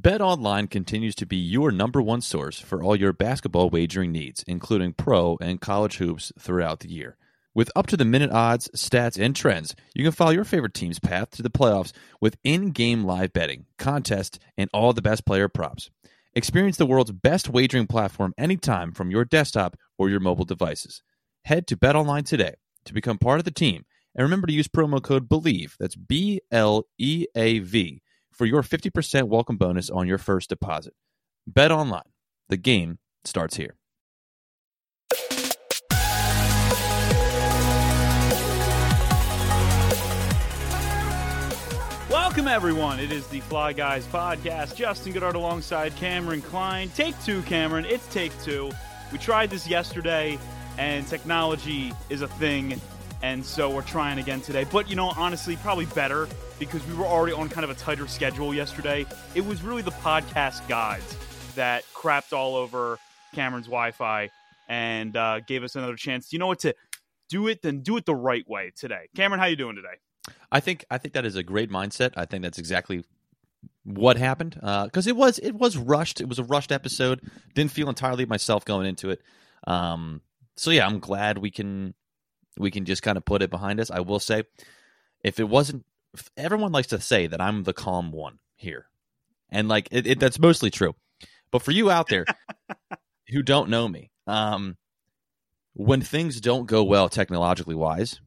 BetOnline continues to be your number one source for all your basketball wagering needs, including pro and college hoops throughout the year. With up to the minute odds, stats, and trends, you can follow your favorite team's path to the playoffs with in game live betting, contests, and all the best player props. Experience the world's best wagering platform anytime from your desktop or your mobile devices. Head to BetOnline today to become part of the team and remember to use promo code BLEAV, that's B L E A V, for your 50% welcome bonus on your first deposit. Bet online. The game starts here. Welcome, everyone. It is the Fly Guys podcast. Justin Goodart alongside Cameron Klein. Take two, Cameron. It's take two. We tried this yesterday, and technology is a thing, and so we're trying again today. But, you know, honestly, probably better because we were already on kind of a tighter schedule yesterday. It was really the podcast guides that crapped all over Cameron's Wi Fi and uh, gave us another chance. You know what? To do it, then do it the right way today. Cameron, how you doing today? I think I think that is a great mindset. I think that's exactly what happened because uh, it was it was rushed. It was a rushed episode. Didn't feel entirely myself going into it. Um, so yeah, I'm glad we can we can just kind of put it behind us. I will say, if it wasn't, everyone likes to say that I'm the calm one here, and like it, it, that's mostly true. But for you out there who don't know me, um, when things don't go well technologically wise,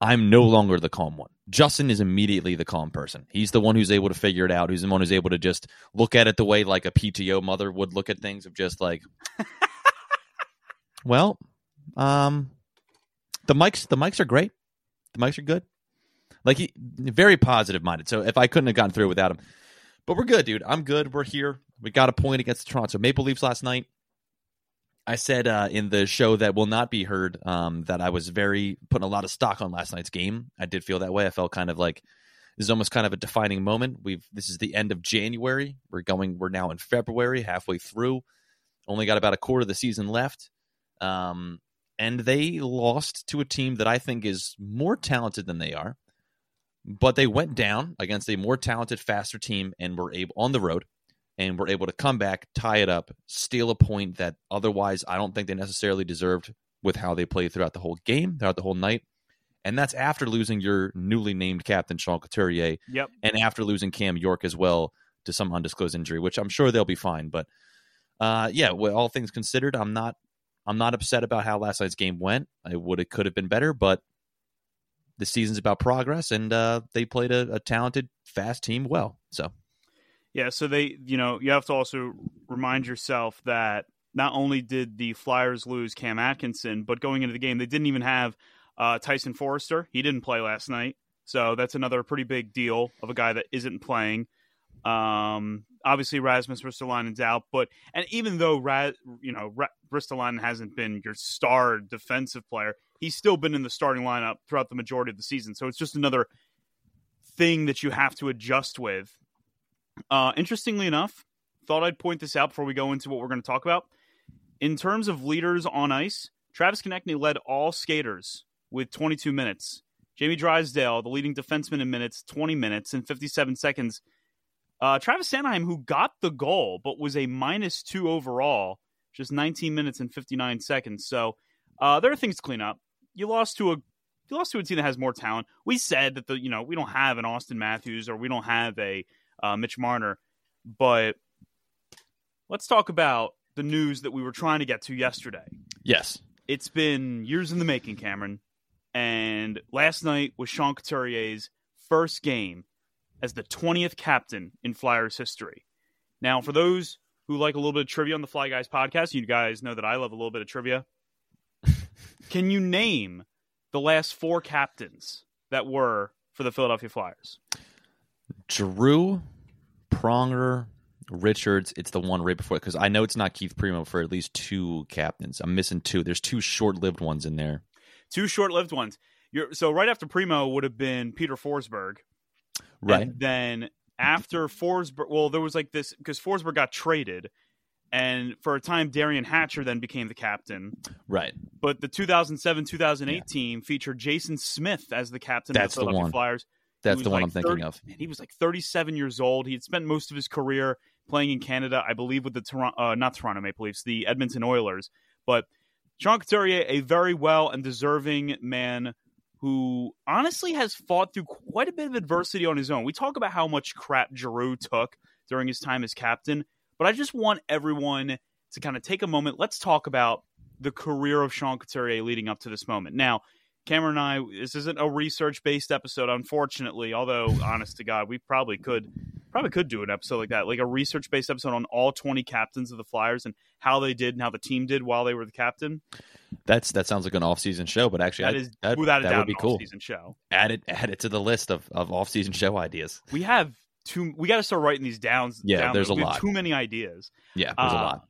I'm no longer the calm one. Justin is immediately the calm person. He's the one who's able to figure it out. He's the one who's able to just look at it the way like a PTO mother would look at things of just like, well, um, the mics the mics are great. The mics are good. Like he very positive minded. So if I couldn't have gotten through without him, but we're good, dude. I'm good. We're here. We got a point against the Toronto Maple Leafs last night. I said uh, in the show that will not be heard um, that I was very putting a lot of stock on last night's game. I did feel that way. I felt kind of like this is almost kind of a defining moment. We've this is the end of January. We're going. We're now in February, halfway through. Only got about a quarter of the season left, um, and they lost to a team that I think is more talented than they are. But they went down against a more talented, faster team, and were able on the road and were able to come back, tie it up, steal a point that otherwise I don't think they necessarily deserved with how they played throughout the whole game, throughout the whole night. And that's after losing your newly named captain, Sean Couturier. Yep. And after losing Cam York as well to some undisclosed injury, which I'm sure they'll be fine. But uh, yeah, well, all things considered, I'm not I'm not upset about how last night's game went. I would it could have been better, but the season's about progress, and uh, they played a, a talented, fast team well. So yeah, so they, you know, you have to also remind yourself that not only did the Flyers lose Cam Atkinson, but going into the game, they didn't even have uh, Tyson Foerster. He didn't play last night, so that's another pretty big deal of a guy that isn't playing. Um, obviously, Rasmus Ristolainen's out, but and even though Raz, you know Ra- Ristolainen hasn't been your star defensive player, he's still been in the starting lineup throughout the majority of the season. So it's just another thing that you have to adjust with uh, interestingly enough, thought I'd point this out before we go into what we're going to talk about. In terms of leaders on ice, Travis Konecny led all skaters with 22 minutes. Jamie Drysdale, the leading defenseman in minutes, 20 minutes and 57 seconds. Uh, Travis Sanheim, who got the goal but was a minus two overall, just 19 minutes and 59 seconds. So uh, there are things to clean up. You lost to a you lost to a team that has more talent. We said that the you know we don't have an Auston Matthews or we don't have a uh, Mitch Marner. But let's talk about the news that we were trying to get to yesterday. Yes. It's been years in the making, Cameron. And last night was Sean Couturier's first game as the 20th captain in Flyers history. Now, for those who like a little bit of trivia on the Fly Guys podcast, you guys know that I love a little bit of trivia. Can you name the last four captains that were for the Philadelphia Flyers? Giroux, Pronger, Richards. It's the one right before because I know it's not Keith Primeau for at least two captains. I'm missing two. There's two short-lived ones in there. Two short-lived ones. You're, so right after Primeau would have been Peter Forsberg, right? And then after Forsberg, well, there was like this because Forsberg got traded, and for a time Derian Hatcher then became the captain, right? But the 2007-2008 yeah. team featured Jason Smith as the captain That's of the Philadelphia the one. Flyers. That's the one like I'm thinking 30, of. he was like 37 years old. He had spent most of his career playing in Canada, I believe, with the Toronto, uh, not Toronto Maple Leafs, the Edmonton Oilers. But Sean Couturier, a very well and deserving man who honestly has fought through quite a bit of adversity on his own. We talk about how much crap Giroux took during his time as captain, but I just want everyone to kind of take a moment. Let's talk about the career of Sean Couturier leading up to this moment. Now, Cameron and I, this isn't a research based episode, unfortunately. Although, honest to God, we probably could probably could do an episode like that, like a research based episode on all twenty captains of the Flyers and how they did and how the team did while they were the captain. That's that sounds like an off season show, but actually, that I, is that, without a that doubt would be cool. off-season show. Add it, add it to the list of, of off season show ideas. We have too. We got to start writing these downs. Yeah, down there's there. a lot. Too many ideas. Yeah, there's a Uh, lot.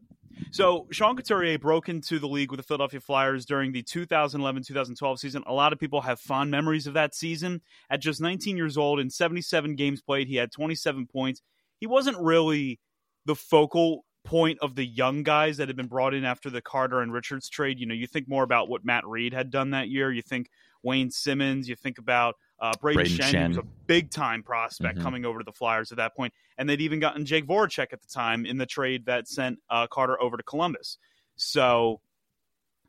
So Sean Couturier broke into the league with the Philadelphia Flyers during the 2011-2012 season. A lot of people have fond memories of that season. At just 19 years old, in 77 games played, he had 27 points. He wasn't really the focal point of the young guys that had been brought in after the Carter and Richards trade. You know, you think more about what Matt Read had done that year. You think Wayne Simmonds. You think about uh, Brayden, Brayden Schenn, who was a big time prospect Mhm. coming over to the Flyers at that point, and they'd even gotten Jake Voracek at the time in the trade that sent uh, Carter over to Columbus. So,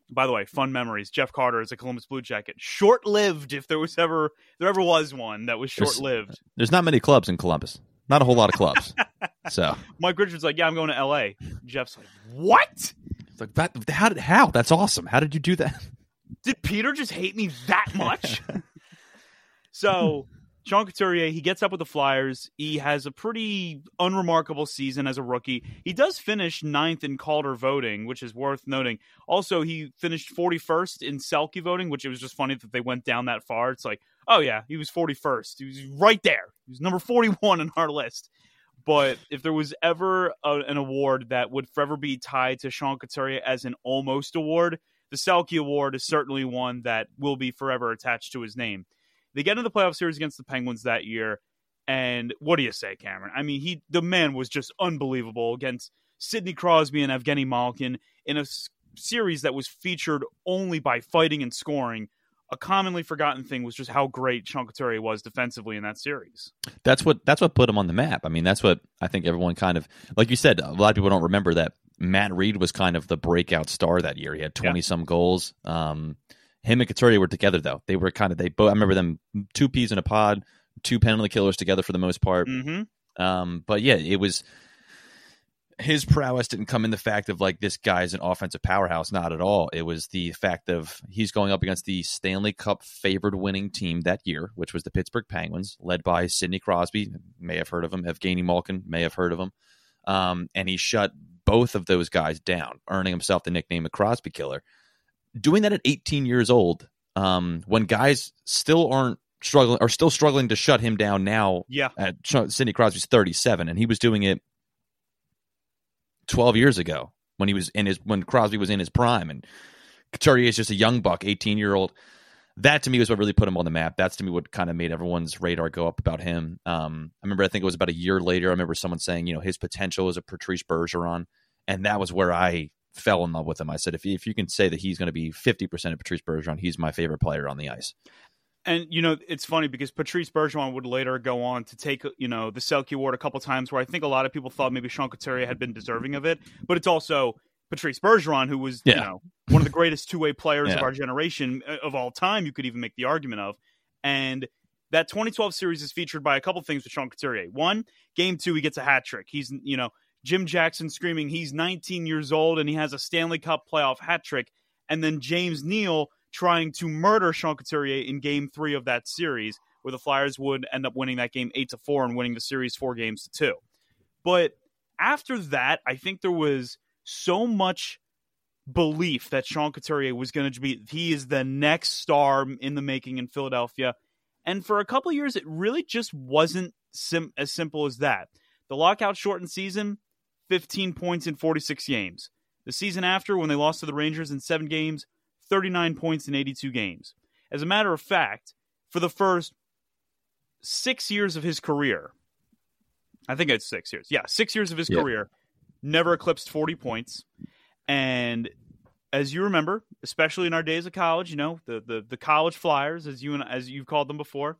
by the way, fun memories. Jeff Carter is a Columbus Blue Jacket, short lived. If there was ever there ever was one that was short lived. There's not many clubs in Columbus. Not a whole lot of clubs. so Mike Richards like, yeah, I'm going to L.A. Jeff's like, what? it's like that. How did how? That's awesome. How did you do that? Did Peter just hate me that much? so Sean Couturier, he gets up with the Flyers. He has a pretty unremarkable season as a rookie. He does finish ninth in Calder voting, which is worth noting. Also, he finished 41st in Selke voting, which it was just funny that they went down that far. It's like, oh yeah, he was 41st. He was right there. He was number 41 on our list. But if there was ever a, an award that would forever be tied to Sean Couturier as an almost award, the Selke Award is certainly one that will be forever attached to his name. They get into the playoff series against the Penguins that year, and what do you say, Cameron? I mean, he the man was just unbelievable against Sidney Crosby and Evgeny Malkin in a s- series that was featured only by fighting and scoring. A commonly forgotten thing was just how great Couturier was defensively in that series. That's what that's what put him on the map. I mean, that's what I think everyone kind of like you said. A lot of people don't remember that Matt Read was kind of the breakout star that year. He had twenty some goals. Um, him and Couturier were together though. They were kind of they both. I remember them two peas in a pod, two penalty killers together for the most part. Mm-hmm. Um, but yeah, it was his prowess didn't come in the fact of like this guy's an offensive powerhouse, not at all. It was the fact of he's going up against the Stanley Cup favored winning team that year, which was the Pittsburgh Penguins, led by Sidney Crosby, may have heard of him, Evgeny Malkin, may have heard of him. Um, and he shut both of those guys down, earning himself the nickname the Crosby Killer. Doing that at 18 years old, um, when guys still aren't struggling, are still struggling to shut him down now Yeah. at Sidney Crosby's 37, and he was doing it 12 years ago when he was in his when Crosby was in his prime, and Couturier is just a young buck, 18 year old. That to me was what really put him on the map. That's to me what kind of made everyone's radar go up about him. Um, I remember, I think it was about a year later. I remember someone saying, you know, his potential is a Patrice Bergeron, and that was where I fell in love with him. I said, if if you can say that he's going to be 50 percent of Patrice Bergeron, he's my favorite player on the ice. And you know, it's funny because Patrice Bergeron would later go on to take you know the Selke Award a couple times, where I think a lot of people thought maybe Sean Couturier had been deserving of it, but it's also Patrice Bergeron who was you know one of the greatest two way players of our generation uh, of all time. You could even make the argument of, and that 2012 series is featured by a couple things with Sean Couturier. One, game two, he gets a hat trick. He's you know Jim Jackson screaming he's 19 years old and he has a Stanley Cup playoff hat trick, and then James Neal trying to murder Sean Couturier in game three of that series, where the Flyers would end up winning that game eight to four and winning the series four games to two. But after that, I think there was so much belief that Sean Couturier was going to be he is the next star in the making in Philadelphia. And for a couple years, it really just wasn't sim- as simple as that. The lockout shortened season, 15 points in 46 games. The season after, when they lost to the Rangers in seven games, 39 points in 82 games. As a matter of fact, for the first six years of his career, I think it's six years. Yeah, six years of his career, never eclipsed 40 points. And as you remember, especially in our days of college, you know, the the, the college flyers, as you and as you've called them before,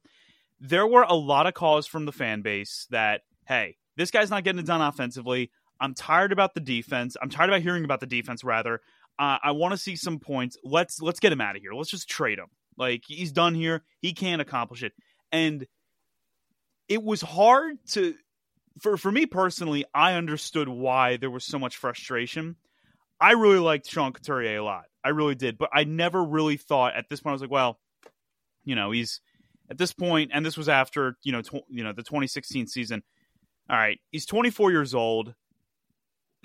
there were a lot of calls from the fan base that, hey, this guy's not getting it done offensively. I'm tired about the defense. I'm tired about hearing about the defense. Rather, uh, I want to see some points. Let's let's get him out of here. Let's just trade him. Like he's done here. He can't accomplish it. And it was hard to for for me personally. I understood why there was so much frustration. I really liked Sean Couturier a lot. I really did, but I never really thought at this point. I was like, well, you know, he's at this point, and this was after you know, tw- you know, the 2016 season. All right, he's 24 years old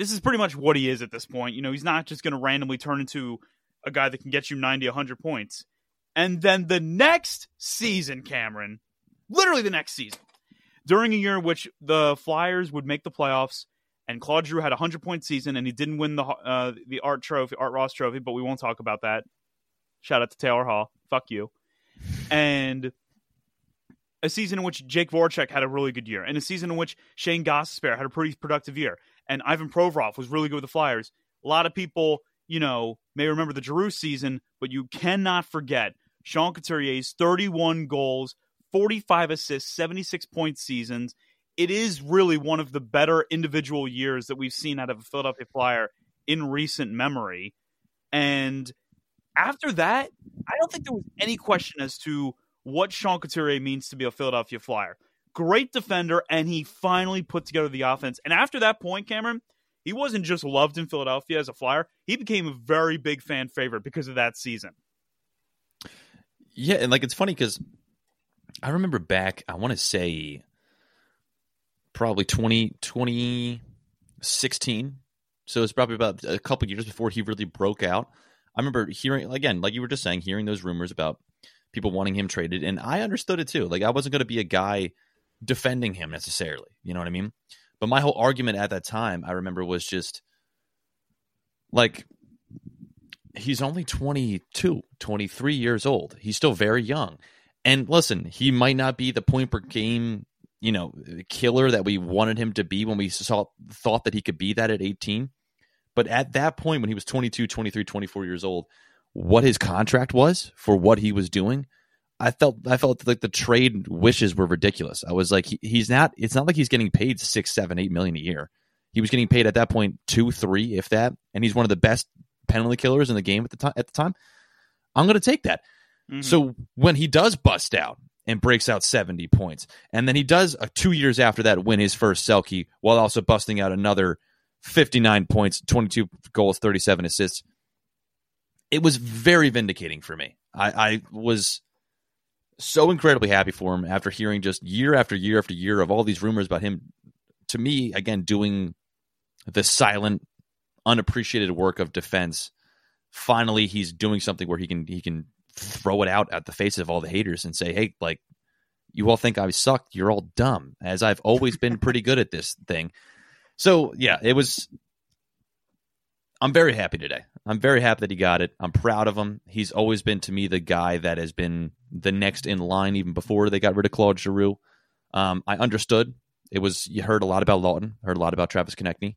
this is pretty much what he is at this point. You know, he's not just going to randomly turn into a guy that can get you 90, 100 points. And then the next season, Cameron, literally the next season, during a year in which the Flyers would make the playoffs and Claude Giroux had a 100 point season and he didn't win the uh, the Art Trophy, Art Ross Trophy, but we won't talk about that. Shout out to Taylor Hall. Fuck you. And a season in which Jake Voracek had a really good year, and a season in which Shane Gostisbehere had a pretty productive year, and Ivan Provorov was really good with the Flyers. A lot of people, you know, may remember the Giroux season, but you cannot forget Sean Couturier's 31 goals, 45 assists, 76 point seasons. It is really one of the better individual years that we've seen out of a Philadelphia Flyer in recent memory. And after that, I don't think there was any question as to what Sean Couturier means to be a Philadelphia Flyer great defender, and he finally put together the offense. And after that point, Cameron, he wasn't just loved in Philadelphia as a flyer, he became a very big fan favorite because of that season. Yeah, and like it's funny because I remember back, I want to say probably 20, 2016. So it's probably about a couple years before he really broke out. I remember hearing, again, like you were just saying, hearing those rumors about people wanting him traded. And I understood it too. Like I wasn't going to be a guy defending him necessarily. You know what I mean? But my whole argument at that time, I remember, was just like he's only 22, 23 years old. He's still very young. And listen, he might not be the point per game, you know, killer that we wanted him to be when we saw thought that he could be that at 18. But at that point when he was 22, 23, 24 years old, what his contract was for what he was doing I felt I felt like the trade wishes were ridiculous. I was like, he, he's not. It's not like he's getting paid six, seven, eight million a year. He was getting paid at that point two, three, if that, and he's one of the best penalty killers in the game at the time. At the time, I'm going to take that. Mm-hmm. So when he does bust out and breaks out 70 points, and then he does uh, two years after that win his first Selke while also busting out another 59 points, 22 goals, 37 assists. It was very vindicating for me. I, I was so incredibly happy for him after hearing just year after year after year of all these rumors about him. To me, again, doing the silent, unappreciated work of defense. Finally, he's doing something where he can he can throw it out at the face of all the haters and say, "Hey, like you all think I sucked. You're all dumb." As I've always been pretty good at this thing. So yeah, it was. I'm very happy today. I'm very happy that he got it. I'm proud of him. He's always been to me the guy that has been the next in line, even before they got rid of Claude Giroux. Um, I understood. It was you heard a lot about Laughton, heard a lot about Travis Konecny.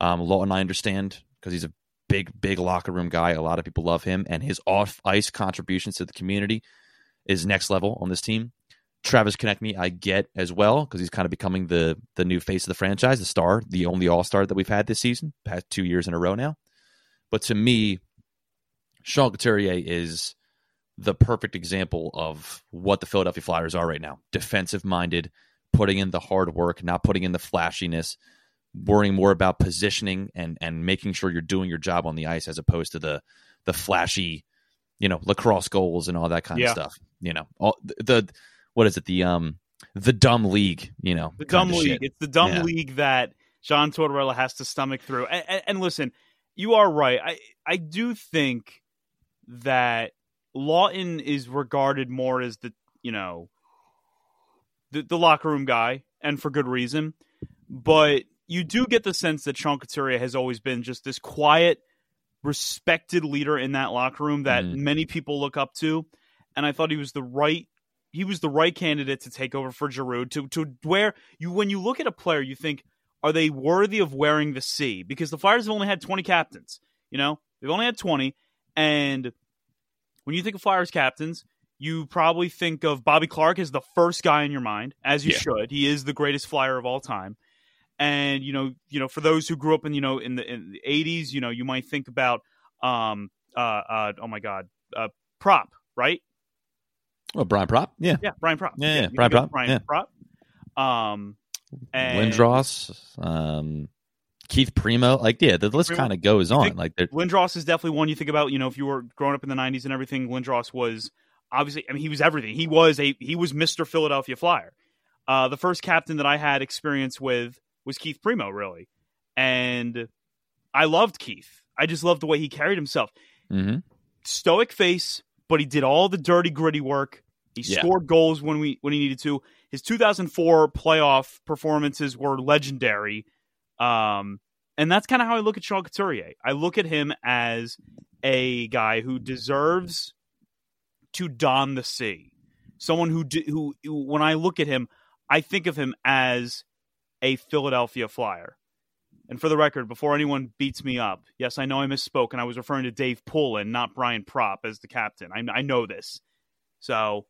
Um, Laughton, I understand because he's a big, big locker room guy. A lot of people love him, and his off ice contributions to the community is next level on this team. Travis Konecny, I get as well because he's kind of becoming the the new face of the franchise, the star, the only All Star that we've had this season, past two years in a row now. But to me, Sean Couturier is the perfect example of what the Philadelphia Flyers are right now defensive minded, putting in the hard work, not putting in the flashiness, worrying more about positioning and, and making sure you're doing your job on the ice as opposed to the, the flashy, you know, lacrosse goals and all that kind yeah. of stuff. You know, all the, the, what is it? The, um, the dumb league, you know, the dumb league. Shit. It's the dumb yeah. league that John Tortorella has to stomach through. And, and, and listen, you are right. I, I do think that Laughton is regarded more as the you know the, the locker room guy, and for good reason. But you do get the sense that Sean Couturier has always been just this quiet, respected leader in that locker room that mm. many people look up to. And I thought he was the right he was the right candidate to take over for Giroux to to where you when you look at a player, you think, are they worthy of wearing the C? Because the Flyers have only had 20 captains. You know, they've only had 20, and when you think of Flyers captains, you probably think of Bobby Clarke as the first guy in your mind, as you yeah. should. He is the greatest flyer of all time. And you know, you know, for those who grew up in you know in the in the eighties, you know, you might think about um uh uh oh my god uh Propp right Oh, Brian Propp. Yeah. yeah Brian Propp Yeah, yeah, you Brian Propp, Brian yeah. Propp um and Lindros, um, Keith Primeau. Like, yeah, the list kind of goes on. Like, Lindros is definitely one you think about. You know, if you were growing up in the '90s and everything, Lindros was obviously. I mean, he was everything. He was a he was Mister Philadelphia Flyer. Uh, the first captain that I had experience with was Keith Primeau, really, and I loved Keith. I just loved the way he carried himself. Mhm. Stoic face, but he did all the dirty, gritty work. He Yeah. scored goals when we when he needed to. His 2004 playoff performances were legendary. Um, and that's kind of how I look at Sean Couturier. I look at him as a guy who deserves to don the C. Someone who di- who when I look at him, I think of him as a Philadelphia Flyer. And for the record, before anyone beats me up, yes, I know I misspoke, and I was referring to Dave Poulin, not Brian Propp, as the captain. I, I know this, so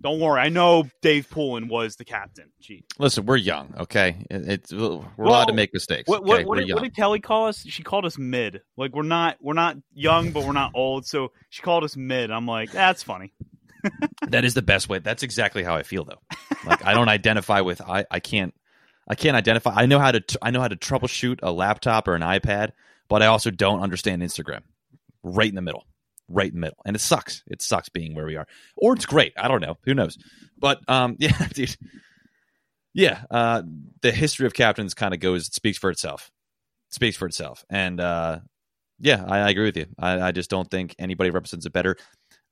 don't worry. I know Dave Poulin was the captain. Gee, listen, we're young, okay? It, it's we're allowed to make mistakes. what what, okay? what, did, what did Kelly call us? She called us mid. Like we're not we're not young, but we're not old. So she called us mid. I'm like, that's funny. That is the best way. That's exactly how I feel, though. Like, I don't identify with. I I can't. I can't identify. I know how to. I know how to troubleshoot a laptop or an iPad, but I also don't understand Instagram. Right in the middle. Right in the middle, and it sucks. It sucks being where we are, or it's great. I don't know. Who knows? But um, yeah, dude. Yeah, uh, the history of captains kind of goes it speaks for itself. speaks for itself, and uh, yeah, I, I agree with you. I, I just don't think anybody represents it better.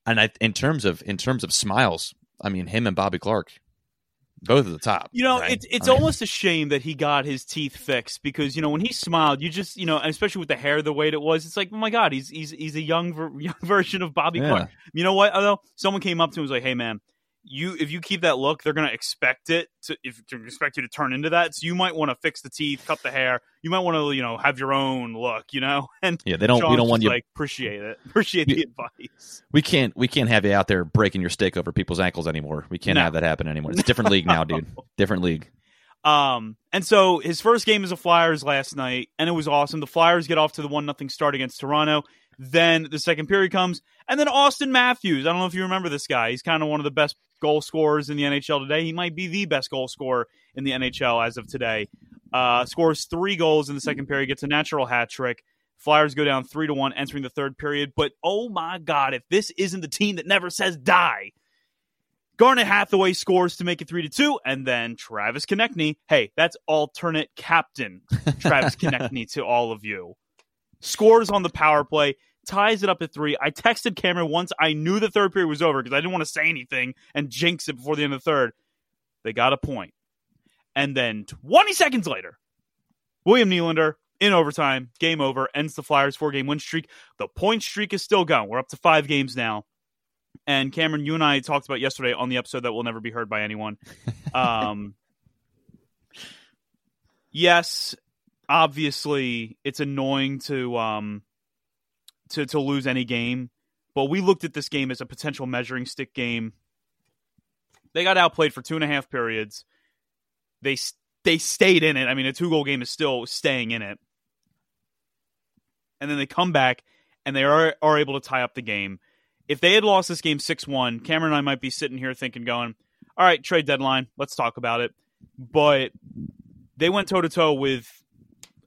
And I, in terms of in terms of smiles, I mean, him and Bobby Clarke, both at the top. You know, right? it's it's I mean, almost a shame that he got his teeth fixed because you know when he smiled, you just you know, and especially with the hair the way it was, it's like oh my god, he's he's he's a young ver- young version of Bobby Yeah. Clarke. You know what? Although someone came up to him and was like, "Hey man, you if you keep that look, they're gonna expect it to if to expect you to turn into that. So you might want to fix the teeth, cut the hair. You might want to you know have your own look. You know, and yeah, they don't. we don't want you. like appreciate it, appreciate the advice. we can't. We can't have you out there breaking your stick over people's ankles anymore. We can't No. have that happen anymore. It's a different league now, dude. Different league. Um, and so his first game as a Flyers last night, and it was awesome. The Flyers get off to the one nothing start against Toronto. Then the second period comes, and then Auston Matthews. I don't know if you remember this guy. He's kind of one of the best goal scorers in the NHL today. He might be the best goal scorer in the NHL as of today. Uh, scores three goals in the second period, gets a natural hat trick. Flyers go down three to one entering the third period. But oh my God, if this isn't the team that never says die, Garnet Hathaway scores to make it three to two, and then Travis Konecny. Hey, that's alternate captain Travis Konecny to all of you. Scores on the power play, ties it up at three. I texted Cameron once I knew the third period was over because I didn't want to say anything and jinx it before the end of the third. They got a point. And then 20 seconds later, William Nylander in overtime, game over, ends the Flyers four game win streak. The point streak is still going. We're up to five games now. And Cameron, you and I talked about yesterday on the episode that will never be heard by anyone. Um, yes, obviously, it's annoying to um, to to lose any game, but we looked at this game as a potential measuring stick game. They got outplayed for two and a half periods. They they stayed in it. I mean, a two goal game is still staying in it, and then they come back and they are are able to tie up the game. If they had lost this game six one, Cameron and I might be sitting here thinking, going, "All right, trade deadline, let's talk about it." But they went toe to toe with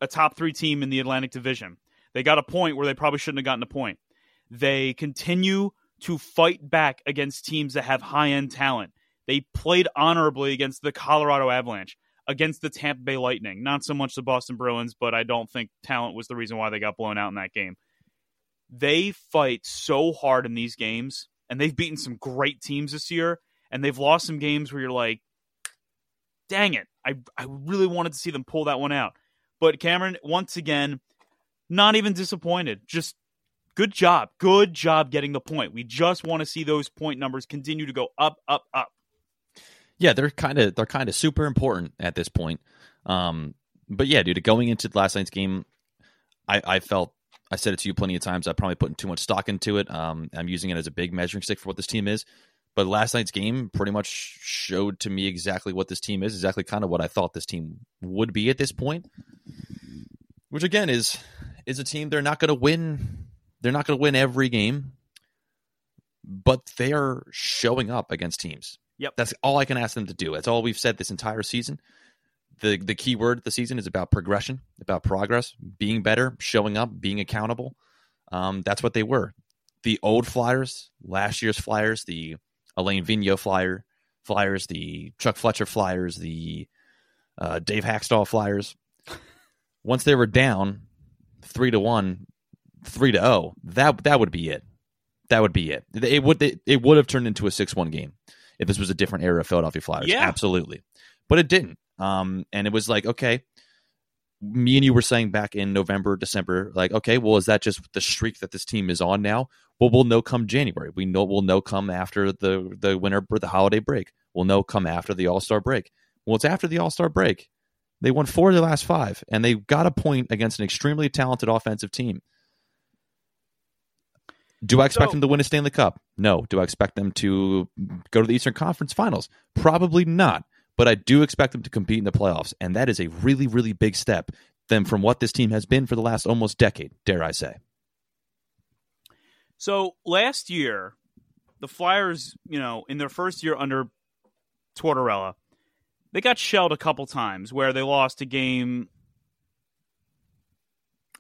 a top three team in the Atlantic Division. They got a point where they probably shouldn't have gotten a point. They continue to fight back against teams that have high end talent. They played honorably against the Colorado Avalanche, against the Tampa Bay Lightning, not so much the Boston Bruins, but I don't think talent was the reason why they got blown out in that game. They fight so hard in these games, and they've beaten some great teams this year, and they've lost some games where you're like, dang it, I, I really wanted to see them pull that one out. But Cameron, once again, not even disappointed. Just good job. Good job getting the point. We just want to see those point numbers continue to go up, up, up. Yeah, they're kind of they're kind of super important at this point. Um, but yeah, dude, going into last night's game, I, I felt I said it to you plenty of times. I'm probably putting too much stock into it. Um, I'm using it as a big measuring stick for what this team is. but last night's game pretty much showed to me exactly what this team is, exactly kind of what I thought this team would be at this point. Which again is is a team they're not going to win. They're not going to win every game, but they are showing up against teams. Yep. That's all I can ask them to do. That's all we've said this entire season. The the key word of the season is about progression, about progress, being better, showing up, being accountable. Um, that's what they were. The old Flyers, last year's Flyers, the Alain Vigneault Flyer Flyers, the Chuck Fletcher Flyers, the uh, Dave Hakstol Flyers. Once they were down three to one, three to zero, that that would be it. That would be it. It would it, it would have turned into a six one game if this was a different era of Philadelphia Flyers. Yeah. Absolutely. But it didn't. Um, and it was like, okay, me and you were saying back in November, December, like, okay, well, is that just the streak that this team is on now? Well, we'll know come January. We know we'll know come after the the winter the holiday break. We'll know come after the All Star break. Well, it's after the All Star break. They won four of the last five, and they got a point against an extremely talented offensive team. Do I expect So- them to win a Stanley Cup? No. Do I expect them to go to the Eastern Conference Finals? Probably not. But I do expect them to compete in the playoffs, and that is a really, really big step than from what this team has been for the last almost decade, dare I say. So last year, the Flyers, you know, in their first year under Tortorella, they got shelled a couple times where they lost a game.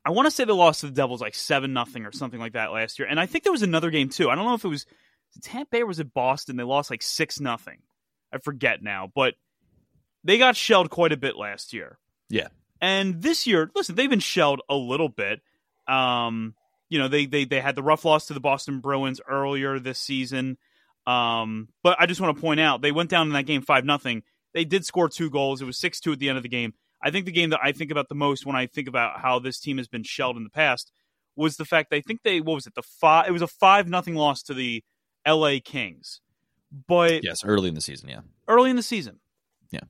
I want to say they lost to the Devils like seven nothing or something like that last year, and I think there was another game too. I don't know if it was Tampa Bay or was it Boston. They lost like six nothing. I forget now, but they got shelled quite a bit last year. Yeah. And this year, listen, they've been shelled a little bit. Um, you know, they they they had the rough loss to the Boston Bruins earlier this season. Um, but I just want to point out they went down in that game five nothing. They did score two goals. It was six two at the end of the game. I think the game that I think about the most when I think about how this team has been shelled in the past was the fact I think they what was it the five it was a five nothing loss to the L.A. Kings, but Yes, early in the season, yeah. early in the season. Yeah.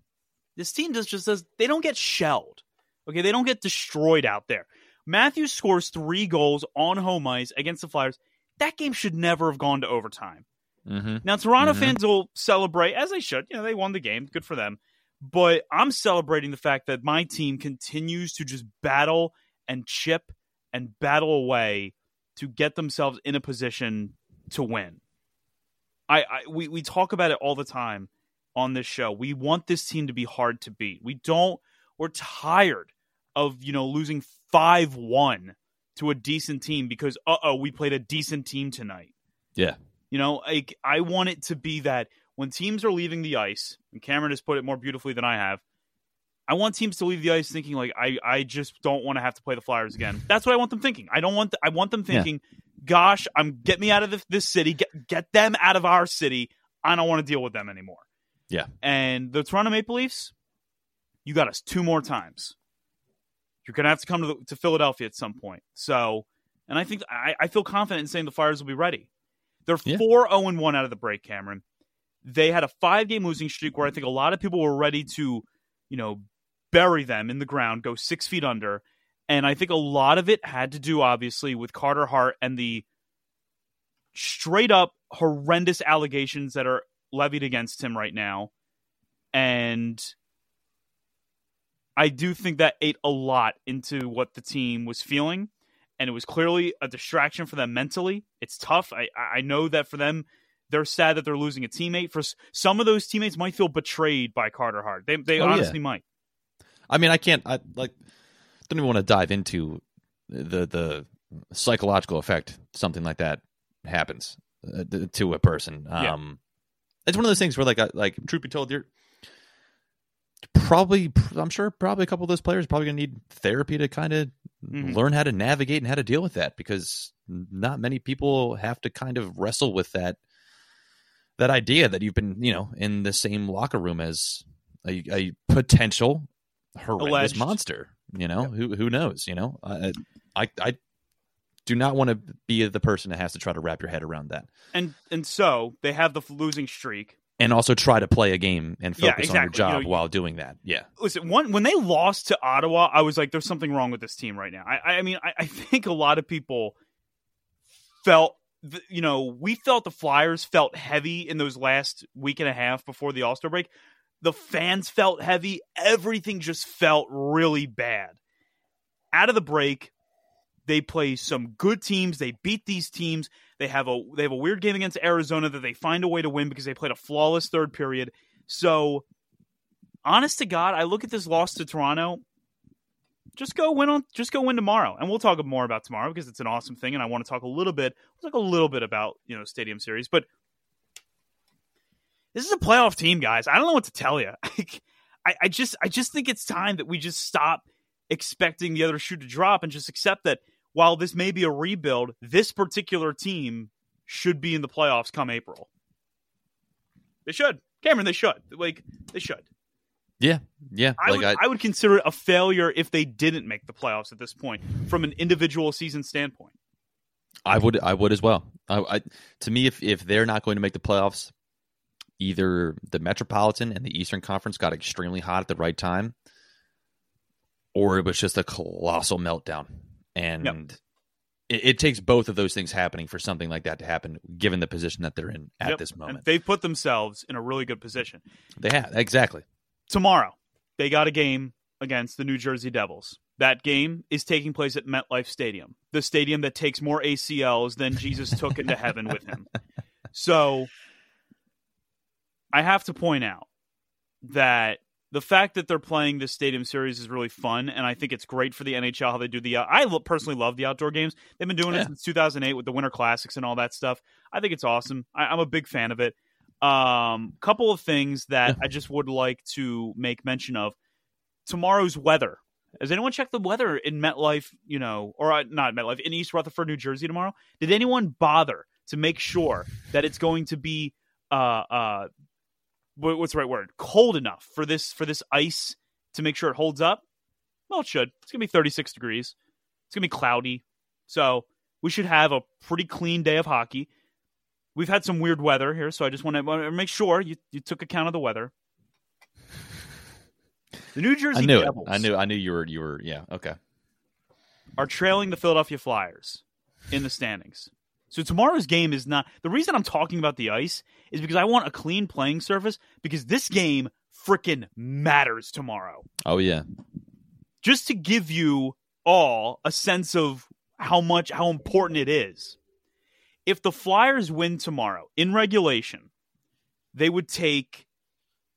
This team just, just does they don't get shelled. Okay, they don't get destroyed out there. Matthews scores three goals on home ice against the Flyers. That game should never have gone to overtime. Mm-hmm. Now Toronto Mhm. fans will celebrate as they should. You know, they won the game. Good for them. But I'm celebrating the fact that my team continues to just battle and chip and battle away to get themselves in a position to win. I, I we, we talk about it all the time on this show. We want this team to be hard to beat. We don't we're tired of, you know, losing 5-1 to a decent team because uh-oh, we played a decent team tonight. Yeah. You know, like I want it to be that when teams are leaving the ice, and Cameron has put it more beautifully than I have, I want teams to leave the ice thinking like I, I just don't want to have to play the Flyers again. That's what I want them thinking. I don't want I want them Yeah. thinking, gosh, I'm get me out of this, this city, get get them out of our city. I don't want to deal with them anymore. Yeah. And the Toronto Maple Leafs, you got us two more times. You're gonna have to come to, the, to Philadelphia at some point. So, and I think I, I feel confident in saying the Flyers will be ready. They're Yeah. four zero and one out of the break, Cameron. They had a five game losing streak where I think a lot of people were ready to, you know, bury them in the ground, go six feet under. And I think a lot of it had to do, obviously, with Carter Hart and the straight up horrendous allegations that are levied against him right now. And I do think that ate a lot into what the team was feeling. And it was clearly a distraction for them mentally. It's tough. I, I know that for them, they're sad that they're losing a teammate. For some of those teammates, might feel betrayed by Carter Hart. They, they Oh, yeah. honestly might. I mean, I can't. I like. Don't even want to dive into the the psychological effect something like that happens uh, to a person. Yeah. Um, it's one of those things where, like, I, like truth be told, you're probably. I'm sure probably a couple of those players are probably going to need therapy to kind of Mhm. learn how to navigate and how to deal with that because not many people have to kind of wrestle with that that idea that you've been you know in the same locker room as a, a potential horrendous Alleged. monster you know who who knows you know I, I i do not want to be the person that has to try to wrap your head around that And and so they have the losing streak. And also try to play a game and Yeah, focus on your exactly. You job know, while doing that yeah listen, one when they lost to Ottawa, I was like, "There's something wrong with this team right now." I, I mean, I, I think a lot of people felt the, you know, we felt the Flyers felt heavy in those last week and a half before the All Star break. The fans felt heavy. Everything just felt really bad. Out of the break, they play some good teams. They beat these teams. They have a they have a weird game against Arizona that they find a way to win because they played a flawless third period. So, honest to God, I look at this loss to Toronto. Just go win on. Just go win tomorrow, and we'll talk more about tomorrow because it's an awesome thing, and I want to talk a little bit. We'll talk a little bit about you know Stadium Series, but this is a playoff team, guys. I don't know what to tell you. I, I just I just think it's time that we just stop expecting the other shoe to drop and just accept that while this may be a rebuild, this particular team should be in the playoffs come April. They should. Cameron, they should. Like they should. Yeah, yeah. I, like would, I, would consider it a failure if they didn't make the playoffs at this point, from an individual season standpoint. I would, I would as well. I, I, to me, if if they're not going to make the playoffs, either the Metropolitan and the Eastern Conference got extremely hot at the right time, or it was just a colossal meltdown. And Yep. it, it takes both of those things happening for something like that to happen, given the position that they're in at Yep. this And moment. they've put themselves in a really good position. They have exactly. tomorrow they got a game against the New Jersey Devils. That game is taking place at MetLife Stadium, the stadium that takes more ACLs than Jesus took into heaven with him. So I have to point out that the fact that they're playing this stadium series is really fun, and I think it's great for the NHL how they do the. Uh, I lo- personally love the outdoor games. They've been doing Yeah. it since 2008 with the Winter Classics and all that stuff. I think it's awesome. I, I'm a big fan of it. Um, couple of things that I just would like to make mention of. Tomorrow's weather. Has anyone checked the weather in MetLife? You know, or uh, not MetLife in East Rutherford, New Jersey tomorrow? Did anyone bother to make sure that it's going to be uh uh what's the right word? Cold enough for this for this ice to make sure it holds up? Well, it should. It's gonna be 36 degrees. It's gonna be cloudy, so we should have a pretty clean day of hockey. We've had some weird weather here, so I just want to make sure you, you took account of the weather. The New Jersey I knew it. I knew. I knew you were. You were. Yeah. Okay. are trailing the Philadelphia Flyers in the standings. So tomorrow's game is not the reason I'm talking about the ice is because I want a clean playing surface because this game freaking matters tomorrow. Oh yeah. Just to give you all a sense of how much how important it is. If the Flyers win tomorrow in regulation, they would take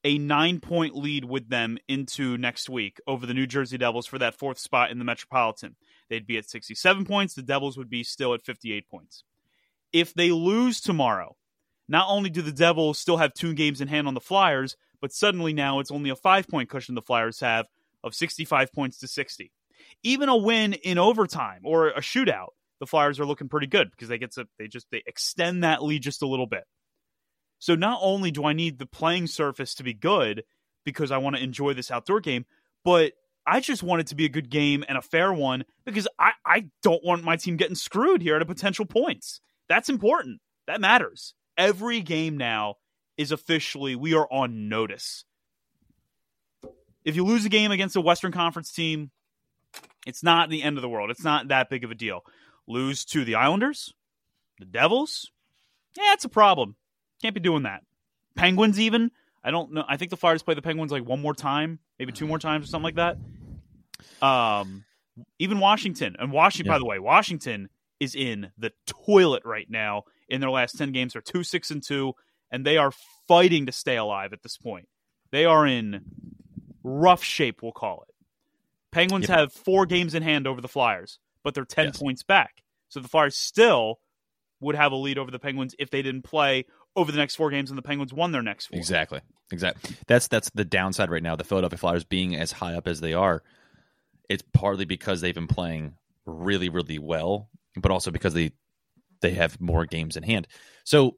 a 9-point lead with them into next week over the New Jersey Devils for that fourth spot in the Metropolitan. They'd be at 67 points. The Devils would be still at 58 points. If they lose tomorrow, not only do the Devils still have two games in hand on the Flyers, but suddenly now it's only a five point cushion the Flyers have of 65 points to 60. Even a win in overtime or a shootout, the Flyers are looking pretty good because they get to they just they extend that lead just a little bit. So not only do I need the playing surface to be good because I want to enjoy this outdoor game, but I just want it to be a good game and a fair one because I, I don't want my team getting screwed here at a potential points. That's important. That matters. Every game now is officially we are on notice. If you lose a game against a Western Conference team, it's not the end of the world. It's not that big of a deal. Lose to the Islanders, the Devils, yeah, it's a problem. Can't be doing that. Penguins, even. I don't know. I think the Flyers play the Penguins like one more time, maybe two more times or something like that. Um, even Washington and Washington. By the way, Washington is in the toilet right now. In their last ten games, they're two six and two, and they are fighting to stay alive at this point. They are in rough shape. We'll call it. Penguins Yep. have four games in hand over the Flyers, but they're ten Yes. points back. So the Flyers still would have a lead over the Penguins if they didn't play over the next four games and the Penguins won their next four. Exactly. Exactly. That's that's the downside right now. The Philadelphia Flyers being as high up as they are, it's partly because they've been playing really, really well, but also because they they have more games in hand. So,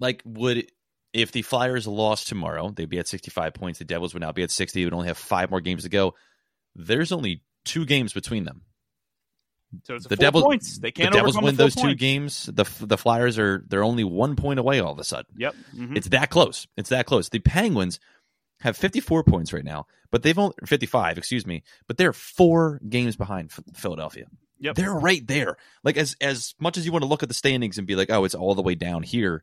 like, would if the Flyers lost tomorrow, they'd be at sixty five points. The Devils would now be at sixty. Would only have five more games to go. There's only two games between them. So it's The four Devils- points. They can't the Devils win the those two games. The the Flyers are they're only one point away all of a sudden. Yep. mhm. It's that close. It's that close. The Penguins have 54 points right now, but they've only 55, excuse me, but they're four games behind Philadelphia. Yep. They're right there. Like as as much as you want to look at the standings and be like, oh, it's all the way down here.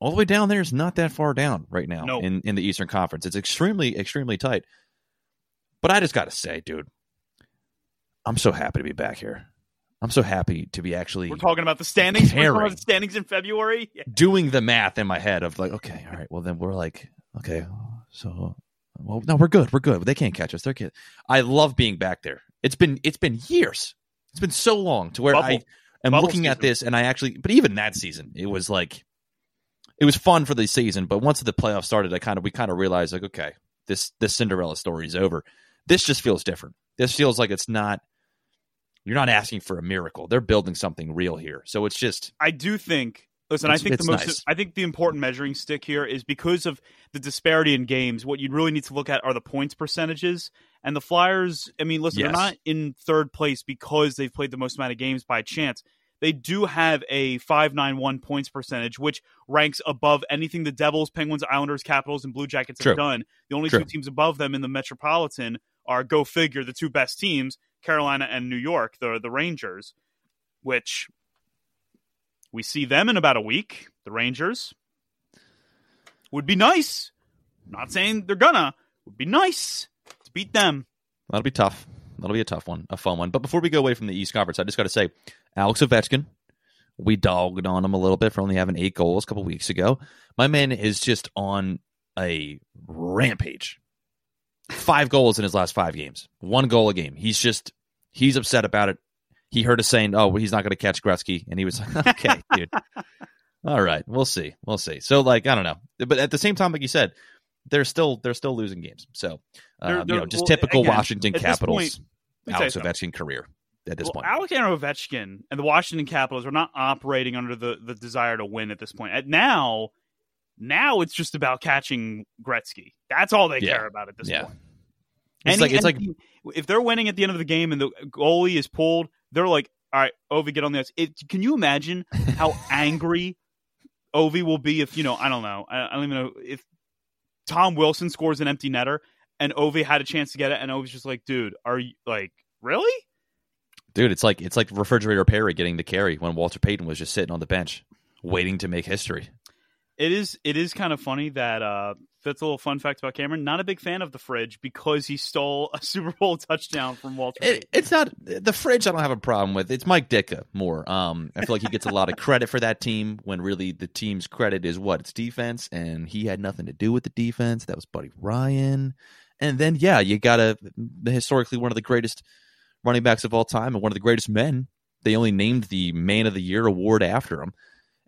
All the way down there is not that far down right now No. in, in the Eastern Conference. It's extremely, extremely tight. But I just gotta say, dude, I'm so happy to be back here. I'm so happy to be actually We're talking about the standings. We're talking Caring. about the standings in February. Yeah. doing the math in my head of like, okay, all right, well then we're like, okay, so well no, we're good, we're good. They can't catch us. They're good. I love being back there. It's been it's been years. It's been so long to where I am Bubble looking at this and I actually but even that season, it was like it was fun for the season, but once the playoffs started, I kind of we kind of realized like, okay, this this Cinderella story is over. This just feels different. This feels like it's not you're not asking for a miracle. They're building something real here. So it's just I do think. Listen, It's- I think the most. nice. I think the important measuring stick here is because of the disparity in games. What you'd really need to look at are the points percentages. And the Flyers. I mean, listen, Yes. they're not in third place because they've played the most amount of games by chance. They do have a five nine one points percentage, which ranks above anything the Devils, Penguins, Islanders, Capitals, and Blue Jackets True. have done. The only True. two teams above them in the Metropolitan are go figure the two best teams, Carolina and New York, the the Rangers, which we see them in about a week. The Rangers would be nice. Not saying they're gonna. Would be nice beat them. That'll be tough. That'll be a tough one, a fun one. But before we go away from the East Conference, I just got to say, Alex Ovechkin, we dogged on him a little bit for only having eight goals a couple weeks ago. My man is just on a rampage. Five goals in his last five games, one goal a game. He's just he's upset about it. He heard us saying, "Oh, he's not going to catch Gretzky," and he was like, "Okay, dude, all right, we'll see, we'll see." So, like, I don't know, but at the same time, like you said, they're still they're still losing games. So, uh, They're- you they're- know, just well, typical again, Washington Capitals. point, Let me tell you Alex. Ovechkin career at this Well, point. Alexander Ovechkin and the Washington Capitals are not operating under the, the desire to win at this point. At now, now it's just about catching Gretzky. That's all they Yeah. care about at this Yeah. point. It's like it's like if they're winning at the end of the game and the goalie is pulled, they're like, "All right, Ovi, get on the ice." It, can you imagine how angry Ovi will be if you know? I don't know. I, I don't even know if Tom Wilson scores an empty netter and Ovi had a chance to get it, and Ovi's just like, "Dude, are you like really?" dude, it's like it's like refrigerator Perry getting the carry when Walter Payton was just sitting on the bench waiting to make history. It is it is kind of funny that uh that's a little fun fact about Cameron. Not a big fan of the fridge because he stole a Super Bowl touchdown from Walter. It, it's not the fridge. I don't have a problem with. It's Mike Ditka more. Um, I feel like he gets a lot of credit for that team when really the team's credit is what it's defense, and he had nothing to do with the defense. That was Buddy Ryan, and then yeah, you got a historically one of the greatest running backs of all time and one of the greatest men. They only named the Man of the Year award after him,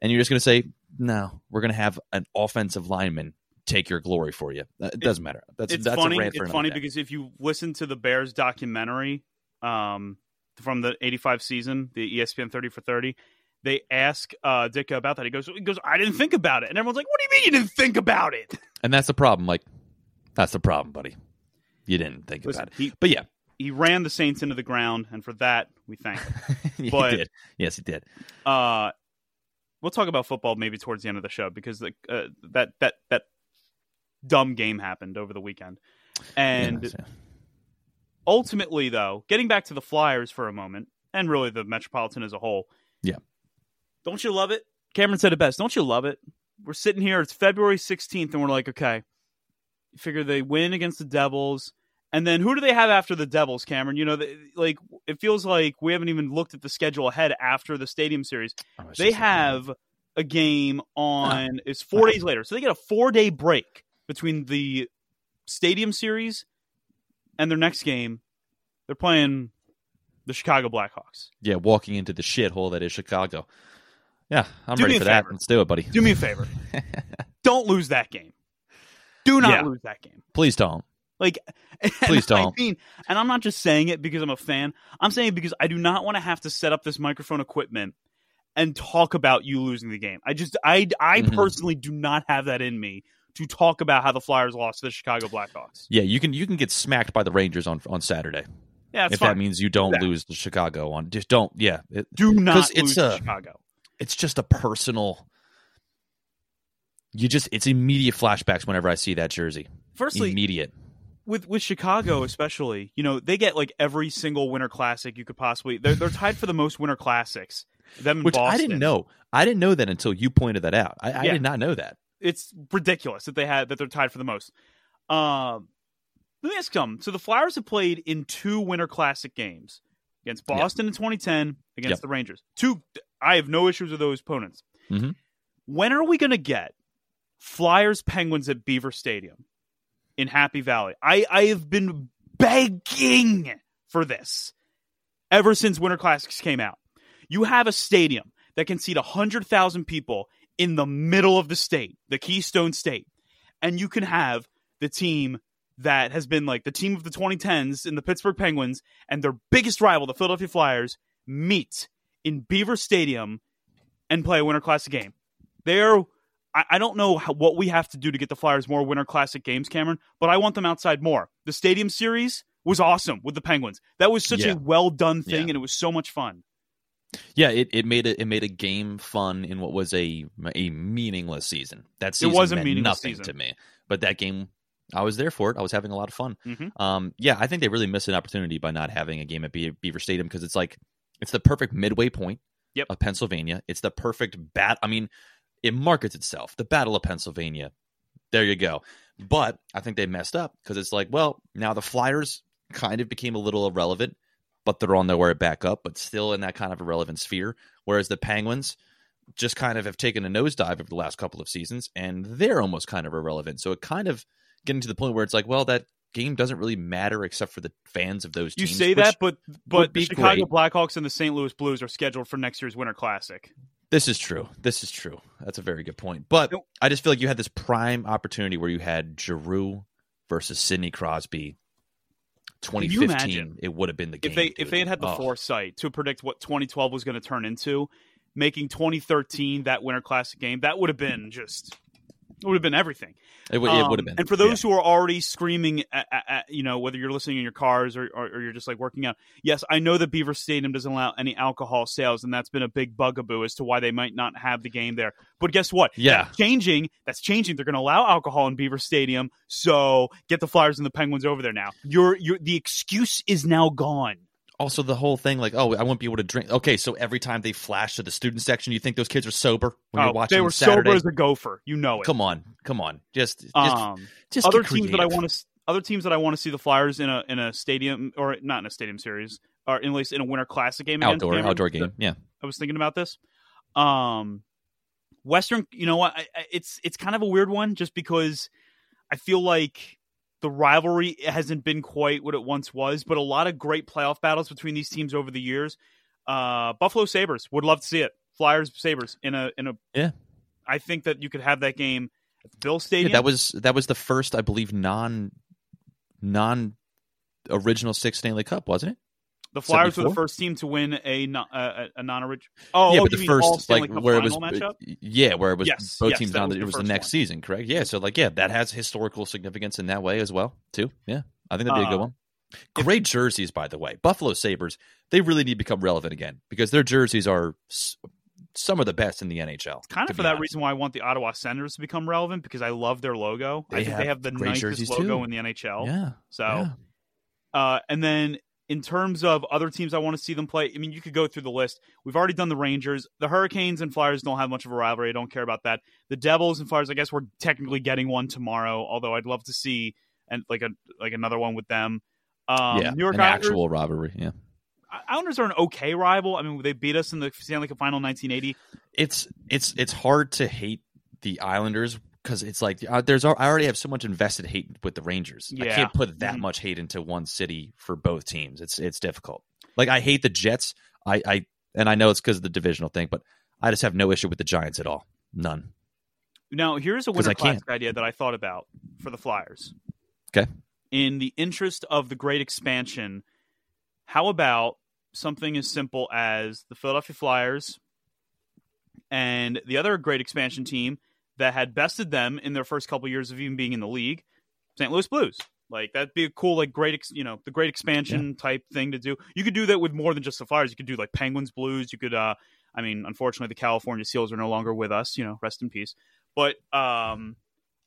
and you're just going to say no, we're going to have an offensive lineman take your glory for you. Uh, It doesn't matter. That's it's that's funny. a rant for It's funny day. because if you listen to the Bears documentary um, from the '85 season, the ESPN 30 for 30, they ask uh, Ditka about that. He goes, "He goes, I didn't think about it," and everyone's like, "What do you mean you didn't think about it?" And that's the problem. Like, that's the problem, buddy. You didn't think Listen, about it. he But yeah, he ran the Saints into the ground, and for that we thank him. he But- did. Yes, he did. uh, we'll talk about football maybe towards the end of the show because the, uh, that that that dumb game happened over the weekend, and Yes, yeah. ultimately, though, getting back to the Flyers for a moment, and really the Metropolitan as a whole. Yeah. Don't you love it? Cameron said it best. Don't you love it? We're sitting here. It's February 16th, and we're like, okay, figure they win against the Devils. And then who do they have after the Devils, Cameron? You know, they, like it feels like we haven't even looked at the schedule ahead after the Stadium Series. Oh, I They have a game on ah. it's four ah. days later, so they get a four day break between the Stadium Series and their next game. They're playing the Chicago Blackhawks. yeah, walking into the shithole that is Chicago. Yeah, I'm Do ready for that. Let's do it, buddy. Do me a favor, don't lose that game. Do not Yeah. lose that game. Please don't. Like, Please I don't. mean, and I'm not just saying it because I'm a fan. I'm saying it because I do not want to have to set up this microphone equipment and talk about you losing the game. I just, I, I Mhm. personally do not have that in me to talk about how the Flyers lost to the Chicago Blackhawks. Yeah, you can you can get smacked by the Rangers on on Saturday Yeah, if fine. that means you don't lose to Chicago on. Just don't. Yeah, it, do not it's to a- Chicago. it's just a personal. You just it's immediate flashbacks whenever I see that jersey. Firstly, immediate. With with Chicago especially, you know, they get like every single Winter Classic you could possibly. They're they're tied for the most Winter Classics. Them Which Boston. I didn't know. I didn't know that until you pointed that out. I, I Yeah. did not know that. It's ridiculous that they had that they're tied for the most. Um, let me ask some. So the Flyers have played in two Winter Classic games against Yep. Boston in 2010 against Yep. the Rangers. Two. I have no issues with those opponents. Mhm. When are we going to get Flyers Penguins at Beaver Stadium in Happy Valley? I I have been begging for this ever since Winter Classics came out. You have a stadium that can seat 100,000 people in the middle of the state, the Keystone State, and you can have the team that has been like the team of the 2010s in the Pittsburgh Penguins and their biggest rival, the Philadelphia Flyers, meet in Beaver Stadium and play a Winter Classic game. They're I, I don't know how, what we have to do to get the Flyers more Winter Classic games, Cameron, but I want them outside more. The Stadium Series was awesome with the Penguins. That was such Yeah. a well done thing, Yeah. and it was so much fun. Yeah, it, it made it it made a game fun in what was a a meaningless season. That season was a meant meaningless nothing season. to me. But that game, I was there for it. I was having a lot of fun. Mhm. Um, yeah, I think they really missed an opportunity by not having a game at Be- Beaver Stadium because it's like it's the perfect midway point Yep. of Pennsylvania. It's the perfect bat. I mean, it markets itself. The Battle of Pennsylvania. There you go. But I think they messed up because it's like, well, now the Flyers kind of became a little irrelevant, but they're on their way back up, but still in that kind of irrelevant sphere. Whereas the Penguins just kind of have taken a nosedive over the last couple of seasons, and they're almost kind of irrelevant. So it kind of getting to the point where it's like, well, that game doesn't really matter except for the fans of those Teams, You say that, but but the Chicago great. Blackhawks and the St. Louis Blues are scheduled for next year's Winter Classic. This is true. This is true. That's a very good point. But I just feel like you had this prime opportunity where you had Giroux versus Sidney Crosby. you 2015, it would have been the game. if they dude. if they had had the Oh. foresight to predict what 2012 was going to turn into, making 2013 that Winter Classic game, that would have been just it would have been everything. it would, it Um, would have been. And for those who are already screaming, at, at, at, you know, whether you're listening in your cars or, or, or you're just like working out, yes, I know that Beaver Stadium doesn't allow any alcohol sales, and that's been a big bugaboo as to why they might not have the game there. But guess what? Yeah. That's changing. That's changing. They're going to allow alcohol in Beaver Stadium, so get the Flyers and the Penguins over there now. Your your the excuse is now gone. Also the whole thing like, oh, I won't be able to drink. Okay, so every time they flash to the student section, you think those kids are sober when Oh, you're watching Saturday? they were Saturday? sober as a gopher. You know it. Come on, come on, just just, um, just other teams that I want to other teams that I want to see the Flyers in a in a stadium or not in a stadium series or at least in a Winter Classic game outdoor outdoor game. Yeah, I was thinking about this. Um, Western, you know what? It's it's kind of a weird one just because I feel like the rivalry hasn't been quite what it once was, but a lot of great playoff battles between these teams over the years. Uh, Buffalo Sabres would love to see it. Flyers Sabres in a in a Yeah. I think that you could have that game at the Bill Yeah, Stadium. that was that was the first, I believe, non non original six Stanley Cup, wasn't it? The Flyers were the first team to win a non, a, a non-original. Oh, yeah, oh, but you the first like Cup where it was, matchup? yeah, where it was Yes, both yes, teams down. It the was the next one. season, correct? Yeah, so like yeah, that has historical significance in that way as well, too. Yeah, I think that'd be a Uh, good one. Great jerseys, by the way. Buffalo Sabres, they really need to become relevant again because their jerseys are s- some of the best in the NHL. Kind of for that honest. reason why I want the Ottawa Senators to become relevant because I love their logo. I They think they have the nicest logo too. in the NHL. Yeah. So, yeah. uh, and then in terms of other teams I want to see them play, I mean, you could go through the list. We've already done the Rangers. The Hurricanes and Flyers don't have much of a rivalry. I don't care about that. The Devils and Flyers, I guess we're technically getting one tomorrow, although I'd love to see and like a like another one with them. Um, yeah, New York an Islanders, actual rivalry. Yeah, Islanders are an okay rival. I mean, they beat us in the Stanley Cup Final in 1980. it's it's it's hard to hate the Islanders because it's like uh, there's I already have so much invested hate with the Rangers. Yeah. I can't put that Mhm. much hate into one city for both teams. It's it's difficult. Like I hate the Jets. I I and I know it's because of the divisional thing, but I just have no issue with the Giants at all. None. Now, here's a winter classic idea that I thought about for the Flyers. Okay. In the interest of the great expansion, how about something as simple as the Philadelphia Flyers and the other great expansion team that had bested them in their first couple years of even being in the league, St. Louis Blues. Like that'd be a cool, like great, ex- you know, the great expansion type thing to do. You could do that with more than just the Flyers. You could do like Penguins, Blues. You could, uh, I mean, unfortunately, the California Seals are no longer with us. You know, rest in peace. But um,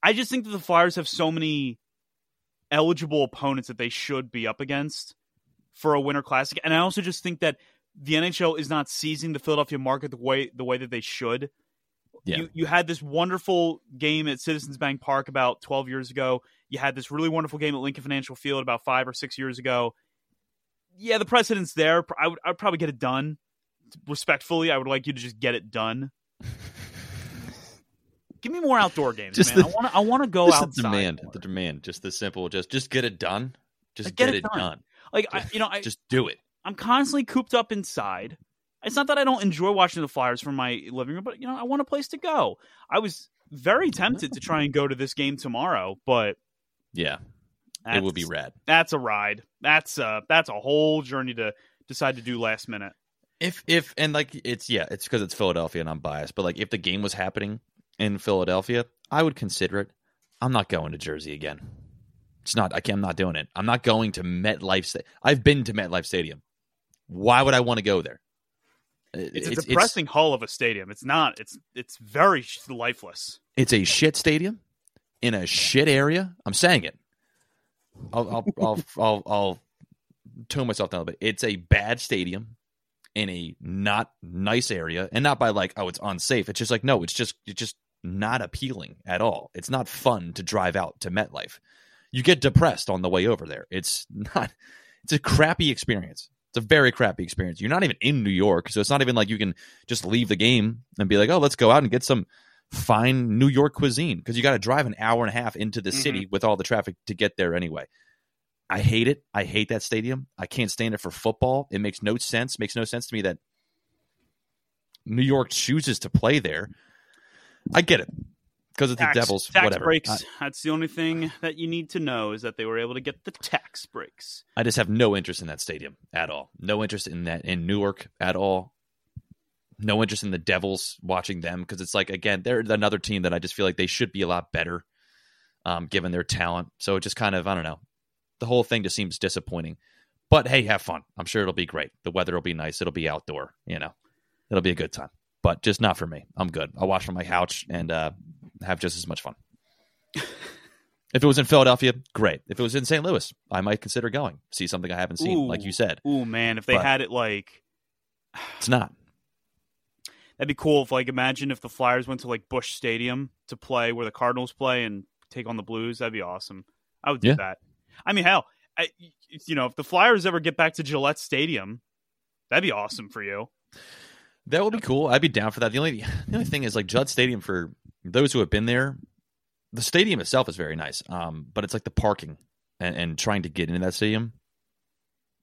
I just think that the Flyers have so many eligible opponents that they should be up against for a Winter Classic. And I also just think that the NHL is not seizing the Philadelphia market the way the way that they should. Yeah. You you had this wonderful game at Citizens Bank Park about 12 years ago. You had this really wonderful game at Lincoln Financial Field about 5 or 6 years ago. Yeah, the precedent's there. I would I would probably get it done. Respectfully, I would like you to just get it done. Give me more outdoor games, Just man. the- I want to I want to go Just outside. the demand, more. the demand, just the simple, just just get it done. Just Like, get get, it done. done. Like I, you know, I, Just do it. I'm constantly cooped up inside. It's not that I don't enjoy watching the Flyers from my living room, but you know, I want a place to go. I was very tempted to try and go to this game tomorrow, but Yeah, it would be rad. That's a ride. That's a that's a whole journey to decide to do last minute. If if and like it's yeah, it's because it's Philadelphia and I'm biased, but like if the game was happening in Philadelphia, I would consider it. I'm not going to Jersey again. It's not. I can't, I'm not doing it. I'm not going to MetLife. Sta- I've been to MetLife Stadium. Why would I want to go there? Uh, it's, a depressing hull of a stadium. It's not. It's it's very lifeless. It's a shit stadium in a shit area. I'm saying it. I'll I'll I'll I'll, I'll tone myself down a bit. It's a bad stadium in a not nice area, and not by like oh it's unsafe. It's just like no, it's just it's just not appealing at all. It's not fun to drive out to MetLife. You get depressed on the way over there. It's not. It's a crappy experience. It's a very crappy experience. You're not even in New York, so it's not even like you can just leave the game and be like, oh, let's go out and get some fine New York cuisine because you got to drive an hour and a half into the Mhm. city with all the traffic to get there anyway. I hate it. I hate that stadium. I can't stand it for football. It makes no sense. Makes no sense to me that New York chooses to play there. I get it because it's the Devils. tax whatever. breaks. I, That's the only thing that you need to know is that they were able to get the tax breaks. I just have no interest in that stadium at all. No interest in that in Newark at all. No interest in the Devils watching them because it's like again they're another team that I just feel like they should be a lot better, um, given their talent. So it just kind of I don't know. The whole thing just seems disappointing. But hey, have fun. I'm sure it'll be great. The weather will be nice. It'll be outdoor. You know, it'll be a good time. But just not for me. I'm good. I'll watch from my couch and uh, have just as much fun. if it was in Philadelphia, great. If it was in St. Louis, I might consider going. See something I haven't seen, like you said. Ooh man, if they But- had it like It's not. That'd be cool if, like, imagine if the Flyers went to like Busch Stadium to play where the Cardinals play and take on the Blues. That'd be awesome. I would do Yeah. that. I mean, hell, I, you know, if the Flyers ever get back to Gillette Stadium, that'd be awesome for you. That would be cool. I'd be down for that. The only the only thing is like Judd Stadium for those who have been there, the stadium itself is very nice. Um, but it's like the parking and, and trying to get into that stadium.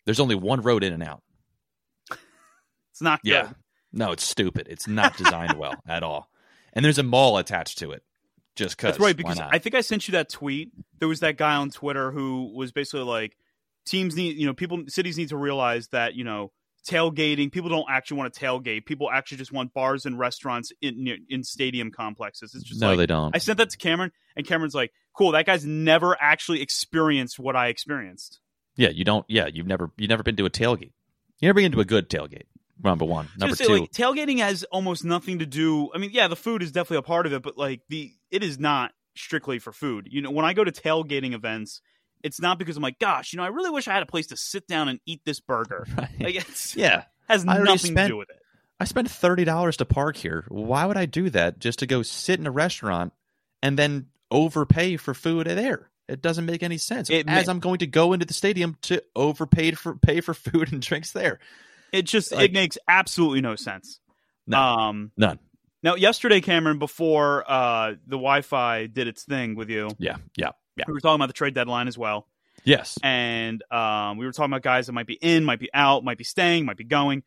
There's only one road in and out. It's not good. Yeah. No, it's stupid. It's not designed well at all. And there's a mall attached to it. Just because. That's right, because I think I sent you that tweet. There was that guy on Twitter who was basically like, teams need, you know, people, cities need to realize that, you know, tailgating, people don't actually want to tailgate. People actually just want bars and restaurants in in stadium complexes. It's just no, like, they don't. I sent that to Cameron, and Cameron's like, cool, that guy's never actually experienced what I experienced. yeah, you don't. Yeah, you've never you've never been to a tailgate. You never been to a good tailgate. Number one. Number say, two. like, tailgating has almost nothing to do. I mean, yeah, the food is definitely a part of it, but like the it is not strictly for food. You know, when I go to tailgating events, it's not because I'm like, gosh, you know, I really wish I had a place to sit down and eat this burger. right. Like, it's, yeah. has I nothing to spent- do with it. I spent thirty dollars to park here. Why would I do that just to go sit in a restaurant and then overpay for food there? It doesn't make any sense. It As ma- I'm going to go into the stadium to overpay for pay for food and drinks there. It just like- it makes absolutely no sense. No. Um, None. now, yesterday, Cameron, before uh, the Wi-Fi did its thing with you, Yeah, yeah, yeah. we were talking about the trade deadline as well. Yes. and um, we were talking about guys that might be in, might be out, might be staying, might be going.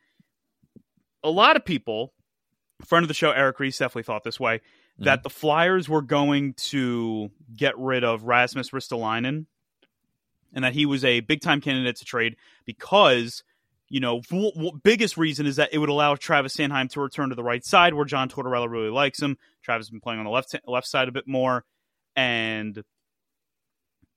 A lot of people, friend of the show Eric Reese definitely thought this way that the Flyers were going to get rid of Rasmus Ristolainen, and that he was a big time candidate to trade because. You know, w- w- biggest reason is that it would allow Travis Sanheim to return to the right side, where John Tortorella really likes him. Travis has been playing on the left left side a bit more, and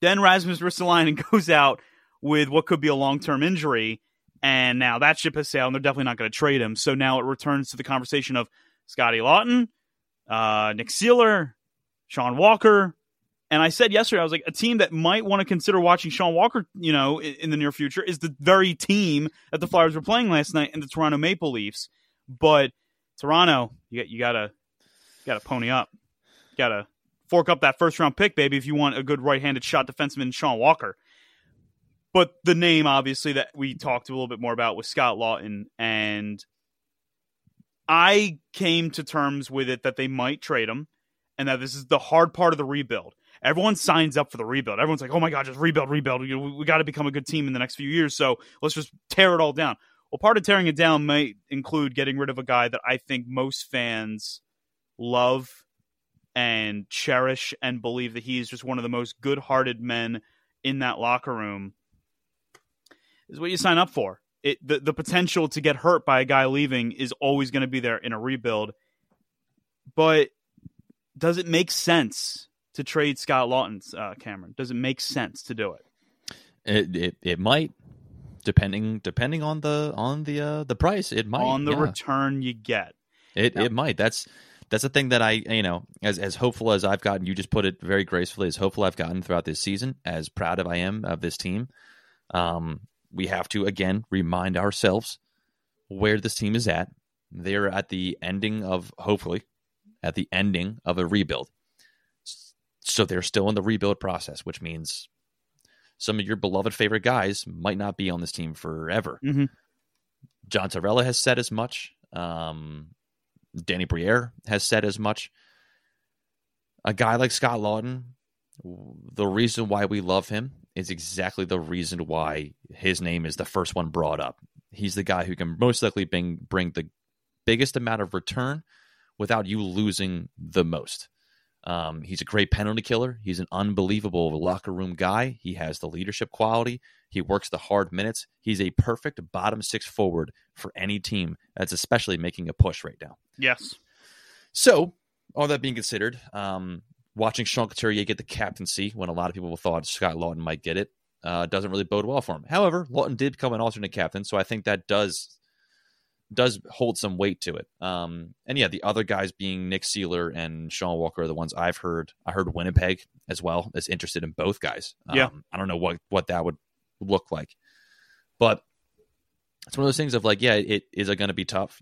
then Rasmus Ristolainen goes out with what could be a long term injury, and now that ship has sailed, and they're definitely not going to trade him. So now it returns to the conversation of Scotty Laughton, uh, Nick Seeler, Sean Walker, And I said yesterday, I was like, a team that might want to consider watching Sean Walker, you know, in, in the near future is the very team that the Flyers were playing last night in the Toronto Maple Leafs. But Toronto, you got you gotta you gotta pony up, you gotta fork up that first round pick, baby, if you want a good right handed shot defenseman, Sean Walker. But the name, obviously, that we talked a little bit more about was Scott Laughton. and I came to terms with it that they might trade him, and that this is the hard part of the rebuild. Everyone signs up for the rebuild. Everyone's like, "Oh my god, just rebuild, rebuild. We, we got to become a good team in the next few years. So let's just tear it all down." Well, part of tearing it down might include getting rid of a guy that I think most fans love and cherish and believe that he's just one of the most good-hearted men in that locker room. Is what you sign up for. It the, the potential to get hurt by a guy leaving is always going to be there in a rebuild. But does it make sense to trade Scott Laughton's uh, Cameron? Does it make sense to do it? It it, it might depending depending on the on the uh, the price. It might on the yeah. return you get. It Yeah. it might. That's that's the thing that I you know as as hopeful as I've gotten. You just put it very gracefully. As hopeful I've gotten throughout this season. As proud of I am of this team. Um, we have to again remind ourselves where this team is at. They're at the ending of hopefully at the ending of a rebuild. So they're still in the rebuild process, which means some of your beloved favorite guys might not be on this team forever. Mhm. John Torella has said as much. Um, Danny Briere has said as much. A guy like Scott Laughton, the reason why we love him is exactly the reason why his name is the first one brought up. He's the guy who can most likely bring, bring the biggest amount of return without you losing the most. Um, he's a great penalty killer. He's an unbelievable locker room guy. He has the leadership quality. He works the hard minutes. He's a perfect bottom six forward for any team that's especially making a push right now. Yes. So, all that being considered, um, watching Sean Couturier get the captaincy when a lot of people thought Scott Laughton might get it uh, doesn't really bode well for him. However, Laughton did become an alternate captain, so I think that does does hold some weight to it. Um, and yeah, the other guys being Nick Seeler and Sean Walker are the ones I've heard. I heard Winnipeg as well is interested in both guys. Um, Yeah. I don't know what what that would look like, but it's one of those things of like, yeah, it is it going to be tough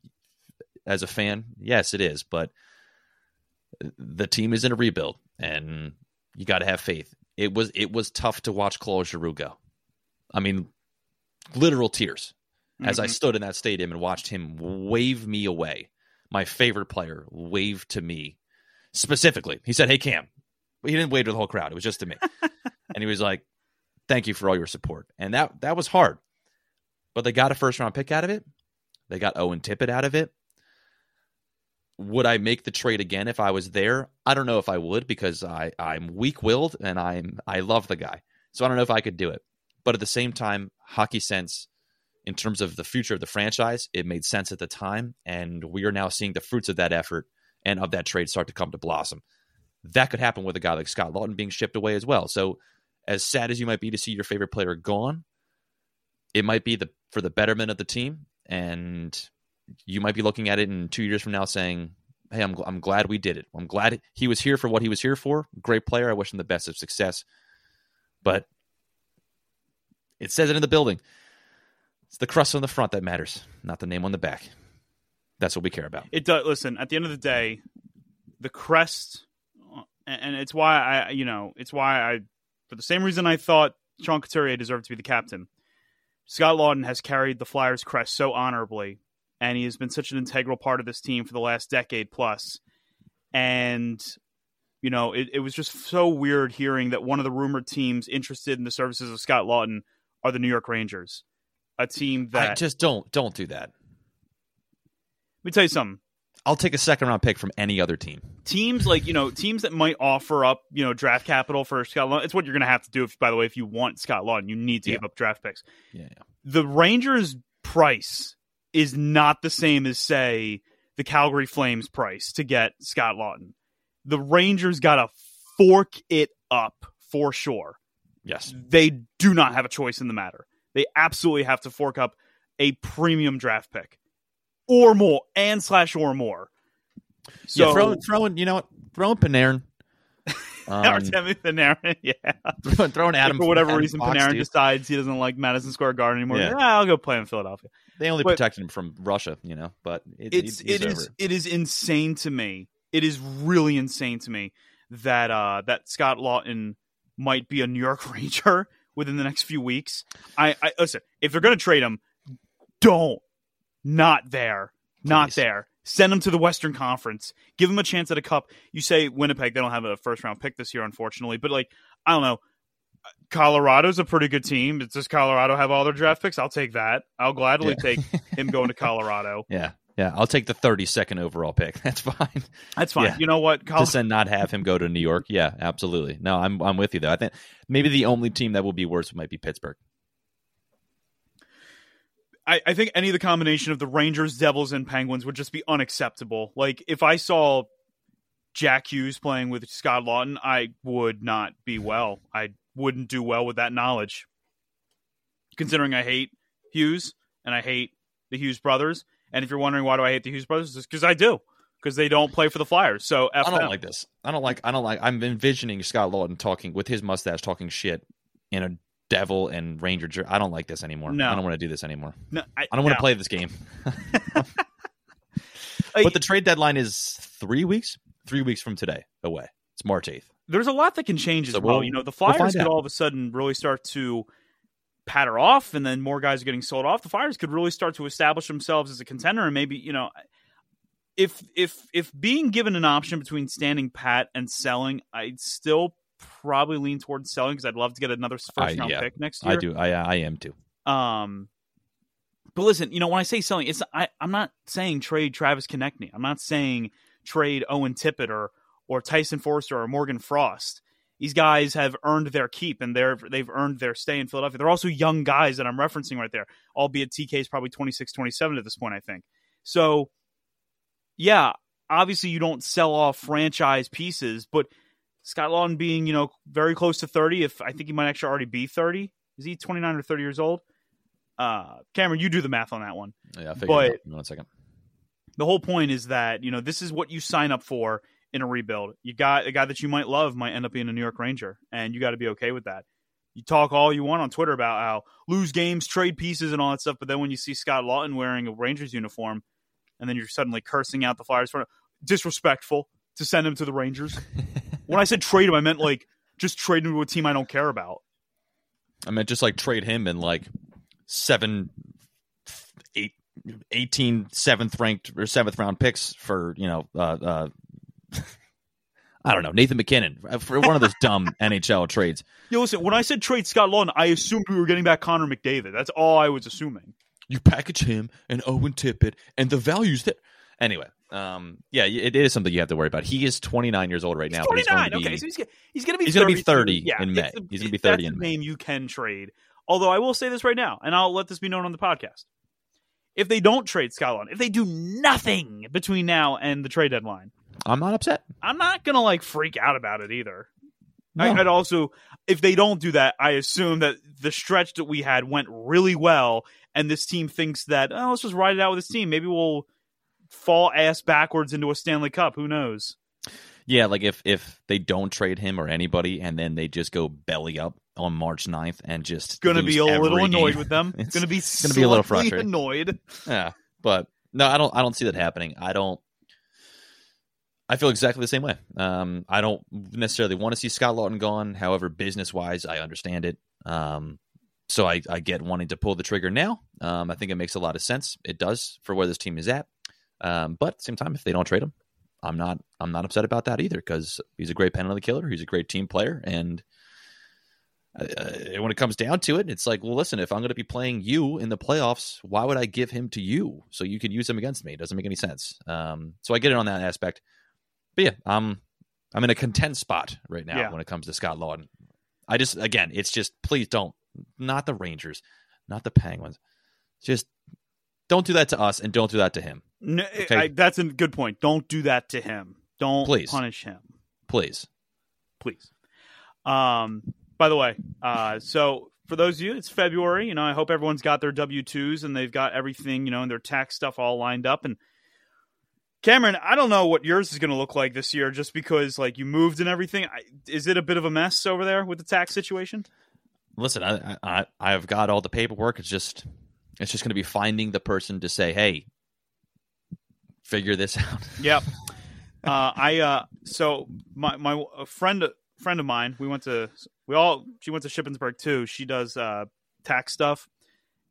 as a fan? Yes, it is, but the team is in a rebuild, and you got to have faith. It was it was tough to watch Claude Giroux go. I mean, literal tears as I Mhm. stood in that stadium and watched him wave me away. My favorite player waved to me specifically. He said, "Hey Cam," but he didn't wave to the whole crowd. It was just to me, and he was like, "Thank you for all your support." And that that was hard, but they got a first round pick out of it. They got Owen Tippett out of it. Would I make the trade again if I was there? I don't know if I would because I I'm weak willed and I'm I love the guy, so I don't know if I could do it. But at the same time, hockey sense in terms of the future of the franchise, it made sense at the time, and we are now seeing the fruits of that effort and of that trade start to come to blossom. That could happen with a guy like Scott Laughton being shipped away as well. So, as sad as you might be to see your favorite player gone, it might be the for the betterment of the team, and you might be looking at it in two years from now saying, "Hey, I'm I'm glad we did it. I'm glad he was here for what he was here for. Great player. I wish him the best of success." But it says it in the building. It's the crust on the front that matters, not the name on the back. That's what we care about. It does. Listen, at the end of the day, the crest, and it's why I, you know, it's why I, for the same reason I thought Sean Couturier deserved to be the captain. Scott Laughton has carried the Flyers crest so honorably, and he has been such an integral part of this team for the last decade plus. And you know, it, it was just so weird hearing that one of the rumored teams interested in the services of Scott Laughton are the New York Rangers, a team that I just don't don't do that. let me tell you something. I'll take a second round pick from any other team. teams like you know teams that might offer up you know draft capital for Scott Laughton. It's what you're going to have to do. If, by the way, if you want Scott Laughton, you need to Yeah. give up draft picks. Yeah, yeah. The Rangers' price is not the same as say the Calgary Flames price to get Scott Laughton. The Rangers got to fork it up for sure. Yes. They do not have a choice in the matter. They absolutely have to fork up a premium draft pick or more and slash or more. So yeah, throwing, throw in, you know throwing Throw in Panarin. Um, Artemi Panarin, yeah. throwing, throwing Adam for whatever Adam reason, Fox, Panarin dude. decides he doesn't like Madison Square Garden anymore. Yeah. Yeah, I'll go play in Philadelphia. They only but- protected him from Russia, you know. But it, It's it is it is insane to me. It is really insane to me that uh that Scott Laughton might be a New York Ranger within the next few weeks. I, I listen. If they're going to trade him, don't not there, not there. Send him to the Western Conference. Give him a chance at a cup. You say Winnipeg, they don't have a first round pick this year, unfortunately. But like, I don't know. Colorado's a pretty good team. Does Colorado have all their draft picks? I'll take that. I'll gladly Yeah. take him going to Colorado. Yeah, yeah. I'll take the 32nd overall pick. That's fine. That's fine. Yeah. You know what? Col- to send not have him go to New York. Yeah, absolutely. No, I'm I'm with you though. I think maybe the only team that will be worse might be Pittsburgh. I, I think any of the combination of the Rangers, Devils, and Penguins would just be unacceptable. Like if I saw Jack Hughes playing with Scott Laughton, I would not be well. I wouldn't do well with that knowledge. Considering I hate Hughes and I hate the Hughes brothers, and if you're wondering why do I hate the Hughes brothers, it's because I do. Because they don't play for the Flyers. So F I don't them. like this. I don't like. I don't like. I'm envisioning Scott Laughton talking with his mustache, talking shit in a Devil and Ranger. jer- I don't like this anymore. No. I don't want to do this anymore. No, I, I don't want no. to play this game. But the trade deadline is three weeks. Three weeks from today away. It's March eighth. there's a lot that can change as So well. we'll- You know, the we'll Flyers could out. all of a sudden really start to patter off, and then more guys are getting sold off. The Flyers could really start to establish themselves as a contender, and maybe you know, if if if being given an option between standing pat and selling, I'd still probably lean towards selling because I'd love to get another first I- round yeah, pick next year. I do. I I am too. Um, but listen, you know, when I say selling, it's I, I'm not saying trade Travis Konecny. I'm not saying trade Owen Tippett or or Tyson Foerster or Morgan Frost. These guys have earned their keep and they're they've earned their stay in Philadelphia. They're also young guys that I'm referencing right there, albeit TK is probably 26, 27 at this point, I think. So, yeah, obviously you don't sell off franchise pieces, but Scott Laughton being, you know, very close to 30, if I think he might actually already be 30. Is he 29 or 30 years old? Uh, Cameron, you do the math on that one. Yeah, I figured But- it out. Give me One second. The whole point is that, you know, this is what you sign up for in a rebuild. You got a guy that you might love might end up being a New York Ranger, and you got to be okay with that. You talk all you want on Twitter about how lose games, trade pieces, and all that stuff, but then when you see Scott Laughton wearing a Rangers uniform, and then you're suddenly cursing out the Flyers for disrespectful to send him to the Rangers. when I said trade him, I meant like just trade him to a team I don't care about. I meant just like trade him in like seven, eight, 18 seventh ranked or seventh round picks for, you know, uh, uh, I don't know, Nathan MacKinnon uh, for one of those dumb NHL trades. Yo, listen, when I said trade Scott Laughton, I assumed we were getting back Connor McDavid. That's all I was assuming. You package him and Owen Tippett and the values that. Anyway, um, yeah, it is something you have to worry about. He is 29 years old right now, He's but he's going 29. to be. okay, so he's, he's going to be He's gonna be 30 30 yeah, in May. the- He's gonna be 30 that's in the May. name you can trade. Although I will say this right now, and I'll let this be known on the podcast. If they don't trade Scott Laughton, if they do nothing between now and the trade deadline, I'm not upset. I'm not gonna like freak out about it either. I, No. I'd also, if they don't do that, I assume that the stretch that we had went really well, and this team thinks that oh, let's just ride it out with this team. Maybe we'll fall ass backwards into a Stanley Cup. Who knows? Yeah, like if if they don't trade him or anybody, and then they just go belly up on March 9th and just Going to lose be a little annoyed game. with them. It's Going to be gonna be a little frustrated. Annoyed. Yeah, but no, I don't. I don't see that happening. I don't. I feel exactly the same way. Um, I don't necessarily want to see Scott Laughton gone. However, business wise, I understand it. Um, so I, I get wanting to pull the trigger now. Um, I think it makes a lot of sense. It does for where this team is at. Um, but at the same time, if they don't trade him, I'm not. I'm not upset about that either because he's a great penalty killer. He's a great team player, and uh, when it comes down to it, it's like, well, listen, if I'm going to be playing you in the playoffs, why would I give him to you so you can use him against me? It doesn't make any sense. Um, so I get it on that aspect. But yeah, I'm I'm in a content spot right now Yeah. when it comes to Scott Laughton. I just again, it's just please don't, not the Rangers, not the Penguins, just don't do that to us and don't do that to him, No, Okay. I, that's a good point. Don't do that to him. Don't Please. punish him, please. please. Um. By the way, uh, so for those of you, it's February. You know, I hope everyone's got their W twos and they've got everything, you know, and their tax stuff all lined up. And Cameron, I don't know what yours is going to look like this year, just because like you moved and everything. I, is it a bit of a mess over there with the tax situation? Listen, I, I I've got all the paperwork. It's just it's just going to be finding the person to say, "Hey, figure this out." Yep. uh, I uh, so my my a friend friend of mine. We went to we all she went to Shippensburg too. She does uh, tax stuff,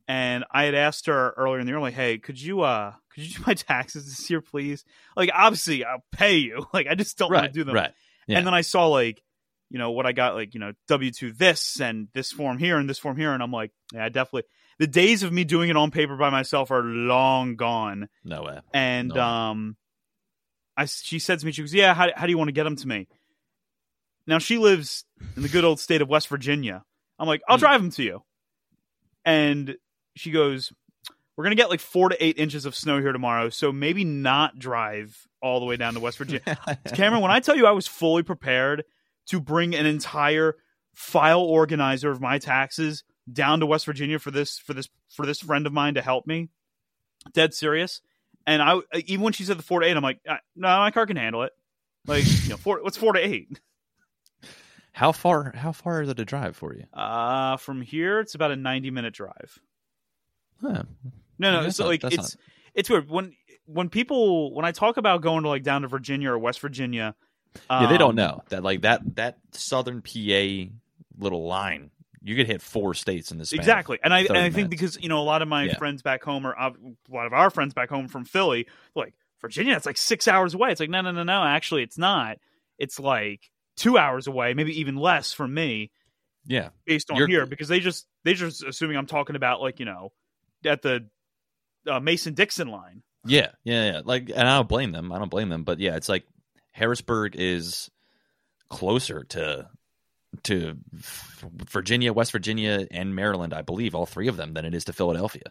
and I had asked her earlier in the year, like, "Hey, could you uh could you do my taxes this year, please? Like, obviously, I'll pay you. Like, I just don't want to do them." right. Yeah. And then I saw like, you know, what I got, like, you know, W two this and this form here and this form here, and I'm like, yeah, I definitely. The days of me doing it on paper by myself are long gone. No way. And No. um, I she said to me, she goes, "Yeah, how how do you want to get them to me?" Now she lives in the good old state of West Virginia. I'm like, I'll Hmm. drive them to you. And she goes, "We're gonna get like four to eight inches of snow here tomorrow, so maybe not drive all the way down to West Virginia." Cameron, when I tell you I was fully prepared to bring an entire file organizer of my taxes down to West Virginia for this for this for this friend of mine to help me, dead serious. And I even when she said the four to eight, I'm like, "Uh, no, my car can handle it. Like, you know, four. What's four to eight? How far? How far is it to drive for you? Uh from here, it's about a 90 minute drive. Huh. No, no, That's it's not- like it's it's weird when when people when I talk about going to like down to Virginia or West Virginia. Yeah, they don't um, know that like that that southern PA little line. You could hit four states in this. Exactly, and I and 30 I think because you know a lot of my Yeah. friends back home or a lot of our friends back home from Philly, like Virginia, it's like six hours away. It's like no, no, no, no. Actually, it's not. It's like two hours away, maybe even less for me, Yeah, based on You're- here, because they just they just assuming I'm talking about like you know at the uh, Mason Dixon line. yeah, yeah, yeah. Like, and I don't blame them. I don't blame them. But yeah, it's like Harrisburg is closer to to Virginia, West Virginia, and Maryland. I believe all three of them than it is to Philadelphia.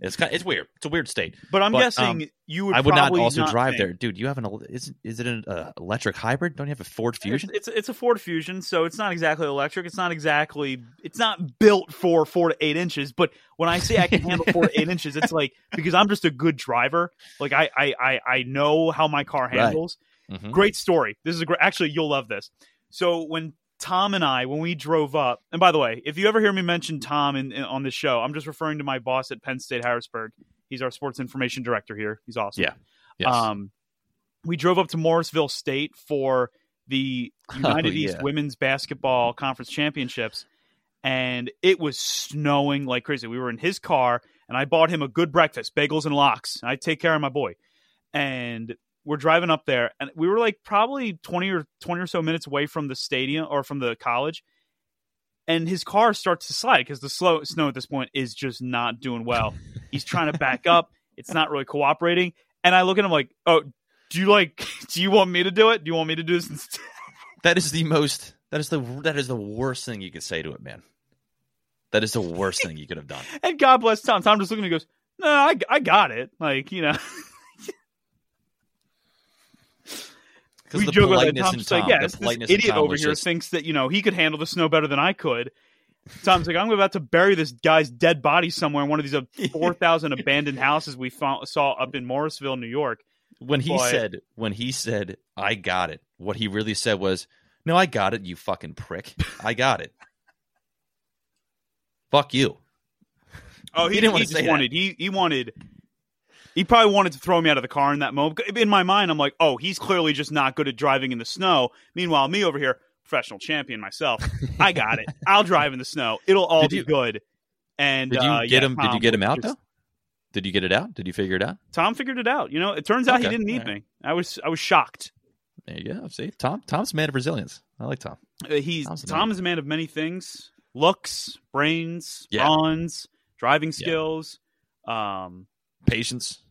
It's kind. It's weird. It's a weird state. But I'm But, guessing um, you would. I would not also drive think- there, dude. You have an is is it an uh, electric hybrid? Don't you have a Ford Fusion? It's, it's it's a Ford Fusion, so it's not exactly electric. It's not exactly it's not built for four to eight inches. But when I say I can handle four to eight inches, it's like because I'm just a good driver. Like I I I, I know how my car Right. handles. Mhm. Great story. This is a great. Actually, you'll love this. So when Tom and I, when we drove up, and by the way, if you ever hear me mention Tom in, in- on this show, I'm just referring to my boss at Penn State Harrisburg. He's our sports information director here. He's awesome. Yeah. Yes. Um, we drove up to Morrisville State for the United Oh, East yeah. Women's Basketball Conference Championships, and it was snowing like crazy. We were in his car, and I bought him a good breakfast, bagels and lox. I take care of my boy, and we're driving up there, and we were like probably twenty or twenty or so minutes away from the stadium or from the college. And his car starts to slide because the slow snow at this point is just not doing well. He's trying to back up. It's not really cooperating. And I look at him like, "Oh, do you like? Do you want me to do it? Do you want me to do this instead?" That is the most. That is the. That is the worst thing you could say to it, man. That is the worst thing you could have done. And God bless Tom. Tom just looking at me and goes, "No, I, I got it." Like you know, Because we the joke about that. Tom's Tom, like, "Yeah, the this, this politeness in idiot over here just- thinks that you know he could handle the snow better than I could." Tom's like, "I'm about to bury this guy's dead body somewhere in one of these uh, four thousand abandoned houses we found, saw up in Morrisville, New York." when he But- said when he said I got it. What he really said was, "No, I got it. You fucking prick. I got it. Fuck you." Oh, he, He didn't wanna just say that. he he wanted he probably wanted to throw me out of the car in that moment. In my mind, I'm like, oh, he's clearly just not good at driving in the snow. Meanwhile, me over here, professional champion myself, I got it. I'll drive in the snow. It'll all Did be you- good. And Did you uh, get yeah, him? Did you get him out just- though? Did you get it out? Did you figure it out? Tom figured it out. You know, it turns out he didn't need right. me. I was I was shocked. There you go. See, Tom. Tom's a man of resilience. I like Tom. Uh, he's Tom's Tom is a man of many things: looks, brains, Yeah. bronze, driving Yeah. skills. Um, Patience.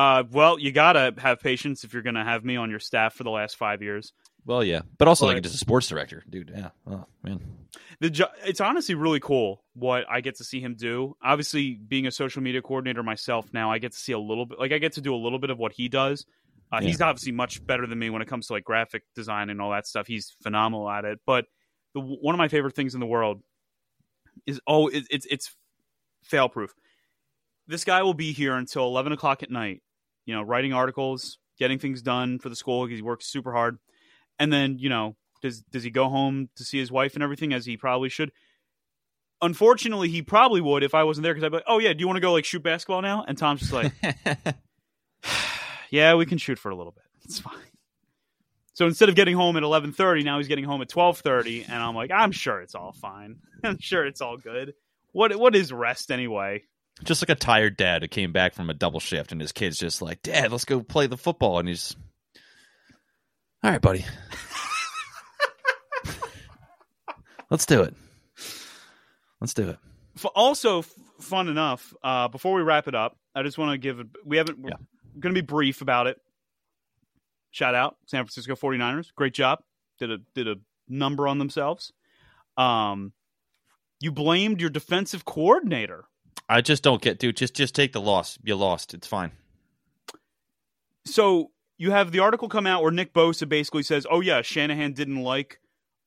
Uh, well, you gotta have patience if you're gonna have me on your staff for the last five years. Well, yeah, but also But- like just a sports director, dude. Yeah. Oh man. The jo- it's honestly really cool what I get to see him do. Obviously, being a social media coordinator myself now, I get to see a little bit. Like I get to do a little bit of what he does. Uh, Yeah. He's obviously much better than me when it comes to like graphic design and all that stuff. He's phenomenal at it. But the, one of my favorite things in the world is oh, it, it's it's fail proof. This guy will be here until eleven o'clock at night. You know, writing articles, getting things done for the school because he works super hard. And then, you know, does does he go home to see his wife and everything as he probably should? Unfortunately, he probably would if I wasn't there because I'd be like, "Oh yeah, do you want to go like shoot basketball now?" And Tom's just like, "Yeah, we can shoot for a little bit. It's fine." So instead of getting home at eleven thirty, now he's getting home at twelve thirty, and I'm like, "I'm sure it's all fine. I'm sure it's all good. What what is rest anyway?" Just like a tired dad who came back from a double shift and his kid's just like, Dad, let's go play the football. And he's, all right, buddy. let's do it. Let's do it. Also, f- fun enough, uh, before we wrap it up, I just want to give, we haven't, we're Yeah. going to be brief about it. Shout out San Francisco 49ers. Great job. Did a, did a number on themselves. Um, you blamed your defensive coordinator. I just don't get, dude. Just just take the loss. You lost. It's fine. so you have the article come out where Nick Bosa basically says, "Oh yeah, Shanahan didn't like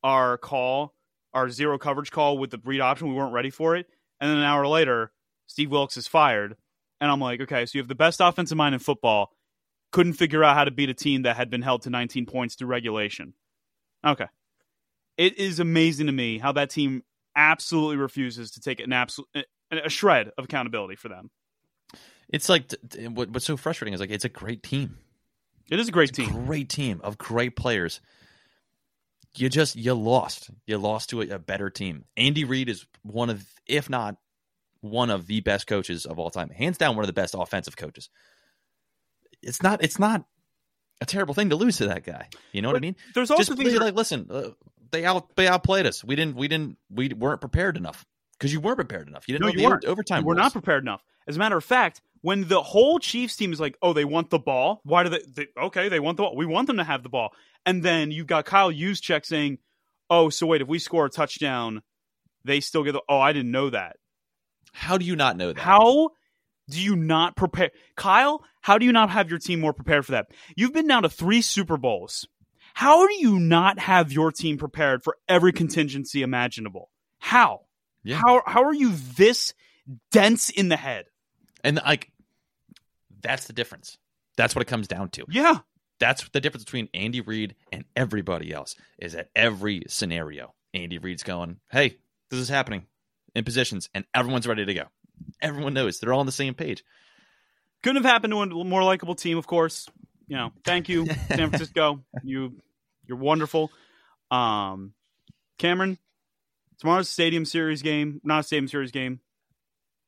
our call, our zero coverage call with the read option. We weren't ready for it." And then an hour later, Steve Wilks is fired, and I'm like, "Okay, so you have the best offensive mind in football, couldn't figure out how to beat a team that had been held to 19 points through regulation." Okay, it is amazing to me how that team absolutely refuses to take an absolute a shred of accountability for them. It's like t- t- what, what's so frustrating is like it's a great team. It is a great It's a team. great team of great players. You just you lost. You lost to a, a better team. Andy Reid is one of, if not one of the best coaches of all time, hands down one of the best offensive coaches. It's not. It's not a terrible thing to lose to that guy. You know what I mean? There's also Just things like, listen, uh, they out they outplayed us. We didn't. We didn't. We weren't prepared enough because you weren't prepared enough. You didn't No, know you the weren't. overtime. We're not prepared enough. As a matter of fact, when the whole Chiefs team is like, "Oh, they want the ball. Why do they? they okay, they want the ball. We want them to have the ball." And then you got Kyle Juszczyk saying, "Oh, so wait, if we score a touchdown, they still get the." Oh, I didn't know that. How do you not know that? How do you not prepare, Kyle? How do you not have your team more prepared for that? You've been down to three Super Bowls. How do you not have your team prepared for every contingency imaginable? How? Yeah. How how are you this dense in the head? And like, that's the difference. That's what it comes down to. Yeah. That's the difference between Andy Reid and everybody else. Is that every scenario, Andy Reid's going, "Hey, this is happening in positions," and everyone's ready to go. Everyone knows they're all on the same page. Couldn't have happened to a more likable team, of course. You know, thank you, San Francisco. you you're wonderful. Um Cameron, tomorrow's Stadium Series game. Not a Stadium Series game.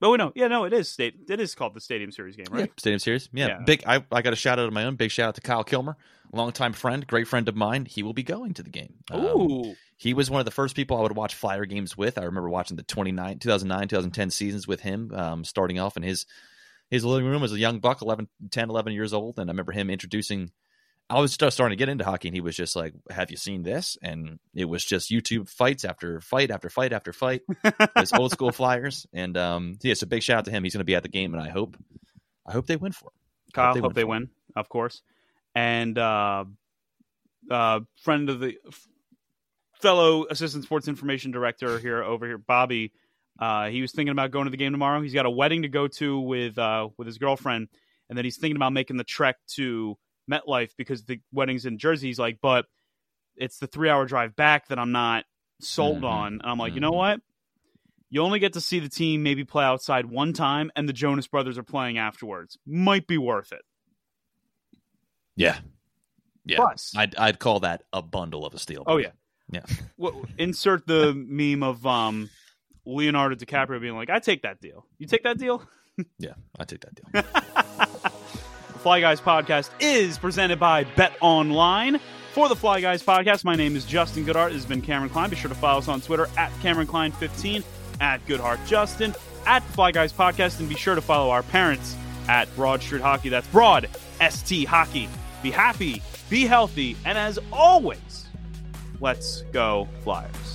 Oh wait, no, yeah, no, it is state. It is called the Stadium Series game, right? Yeah, Stadium Series. Yeah, Yeah. big. I, I got a shout out of my own. Big shout out to Kyle Kilmer, longtime friend, great friend of mine. He will be going to the game. Um, he was one of the first people I would watch Flyer games with. I remember watching the 29, 2009, 2010 seasons with him, um, starting off in his his living room as a young buck, 11, 10, 11 years old. And I remember him introducing, I was just starting to get into hockey, and he was just like, Have you seen this? And it was just YouTube fights after fight after fight after fight. It's old school Flyers. And um, yeah, so big shout out to him. He's going to be at the game, and I hope, I hope they win for him. Kyle, they hope win they win, of course. And uh, uh, friend of the f- fellow assistant sports information director here over here, Bobby. Uh, he was thinking about going to the game tomorrow. He's got a wedding to go to with uh, with his girlfriend, and then he's thinking about making the trek to MetLife because the wedding's in Jersey. He's like, but it's the three hour drive back that I'm not sold Mhm. on. And I'm like, you know Mhm. what? You only get to see the team maybe play outside one time, and the Jonas Brothers are playing afterwards. Might be worth it. Yeah. Yeah. Plus, I'd, I'd call that a bundle of a steal. oh yeah, Yeah. Well, insert the meme of um, Leonardo DiCaprio being like, "I take that deal. You take that deal." Yeah, I take that deal. Fly Guys podcast is presented by Bet Online. For the Fly Guys podcast, my name is Justin Goodhart. This has been Cameron Klein. Be sure to follow us on Twitter at Cameron Klein15, at Goodhart Justin, at the Fly Guys podcast, and be sure to follow our parents at Broad Street Hockey. That's Broad ST Hockey. Be happy, be healthy, and as always, let's go Flyers.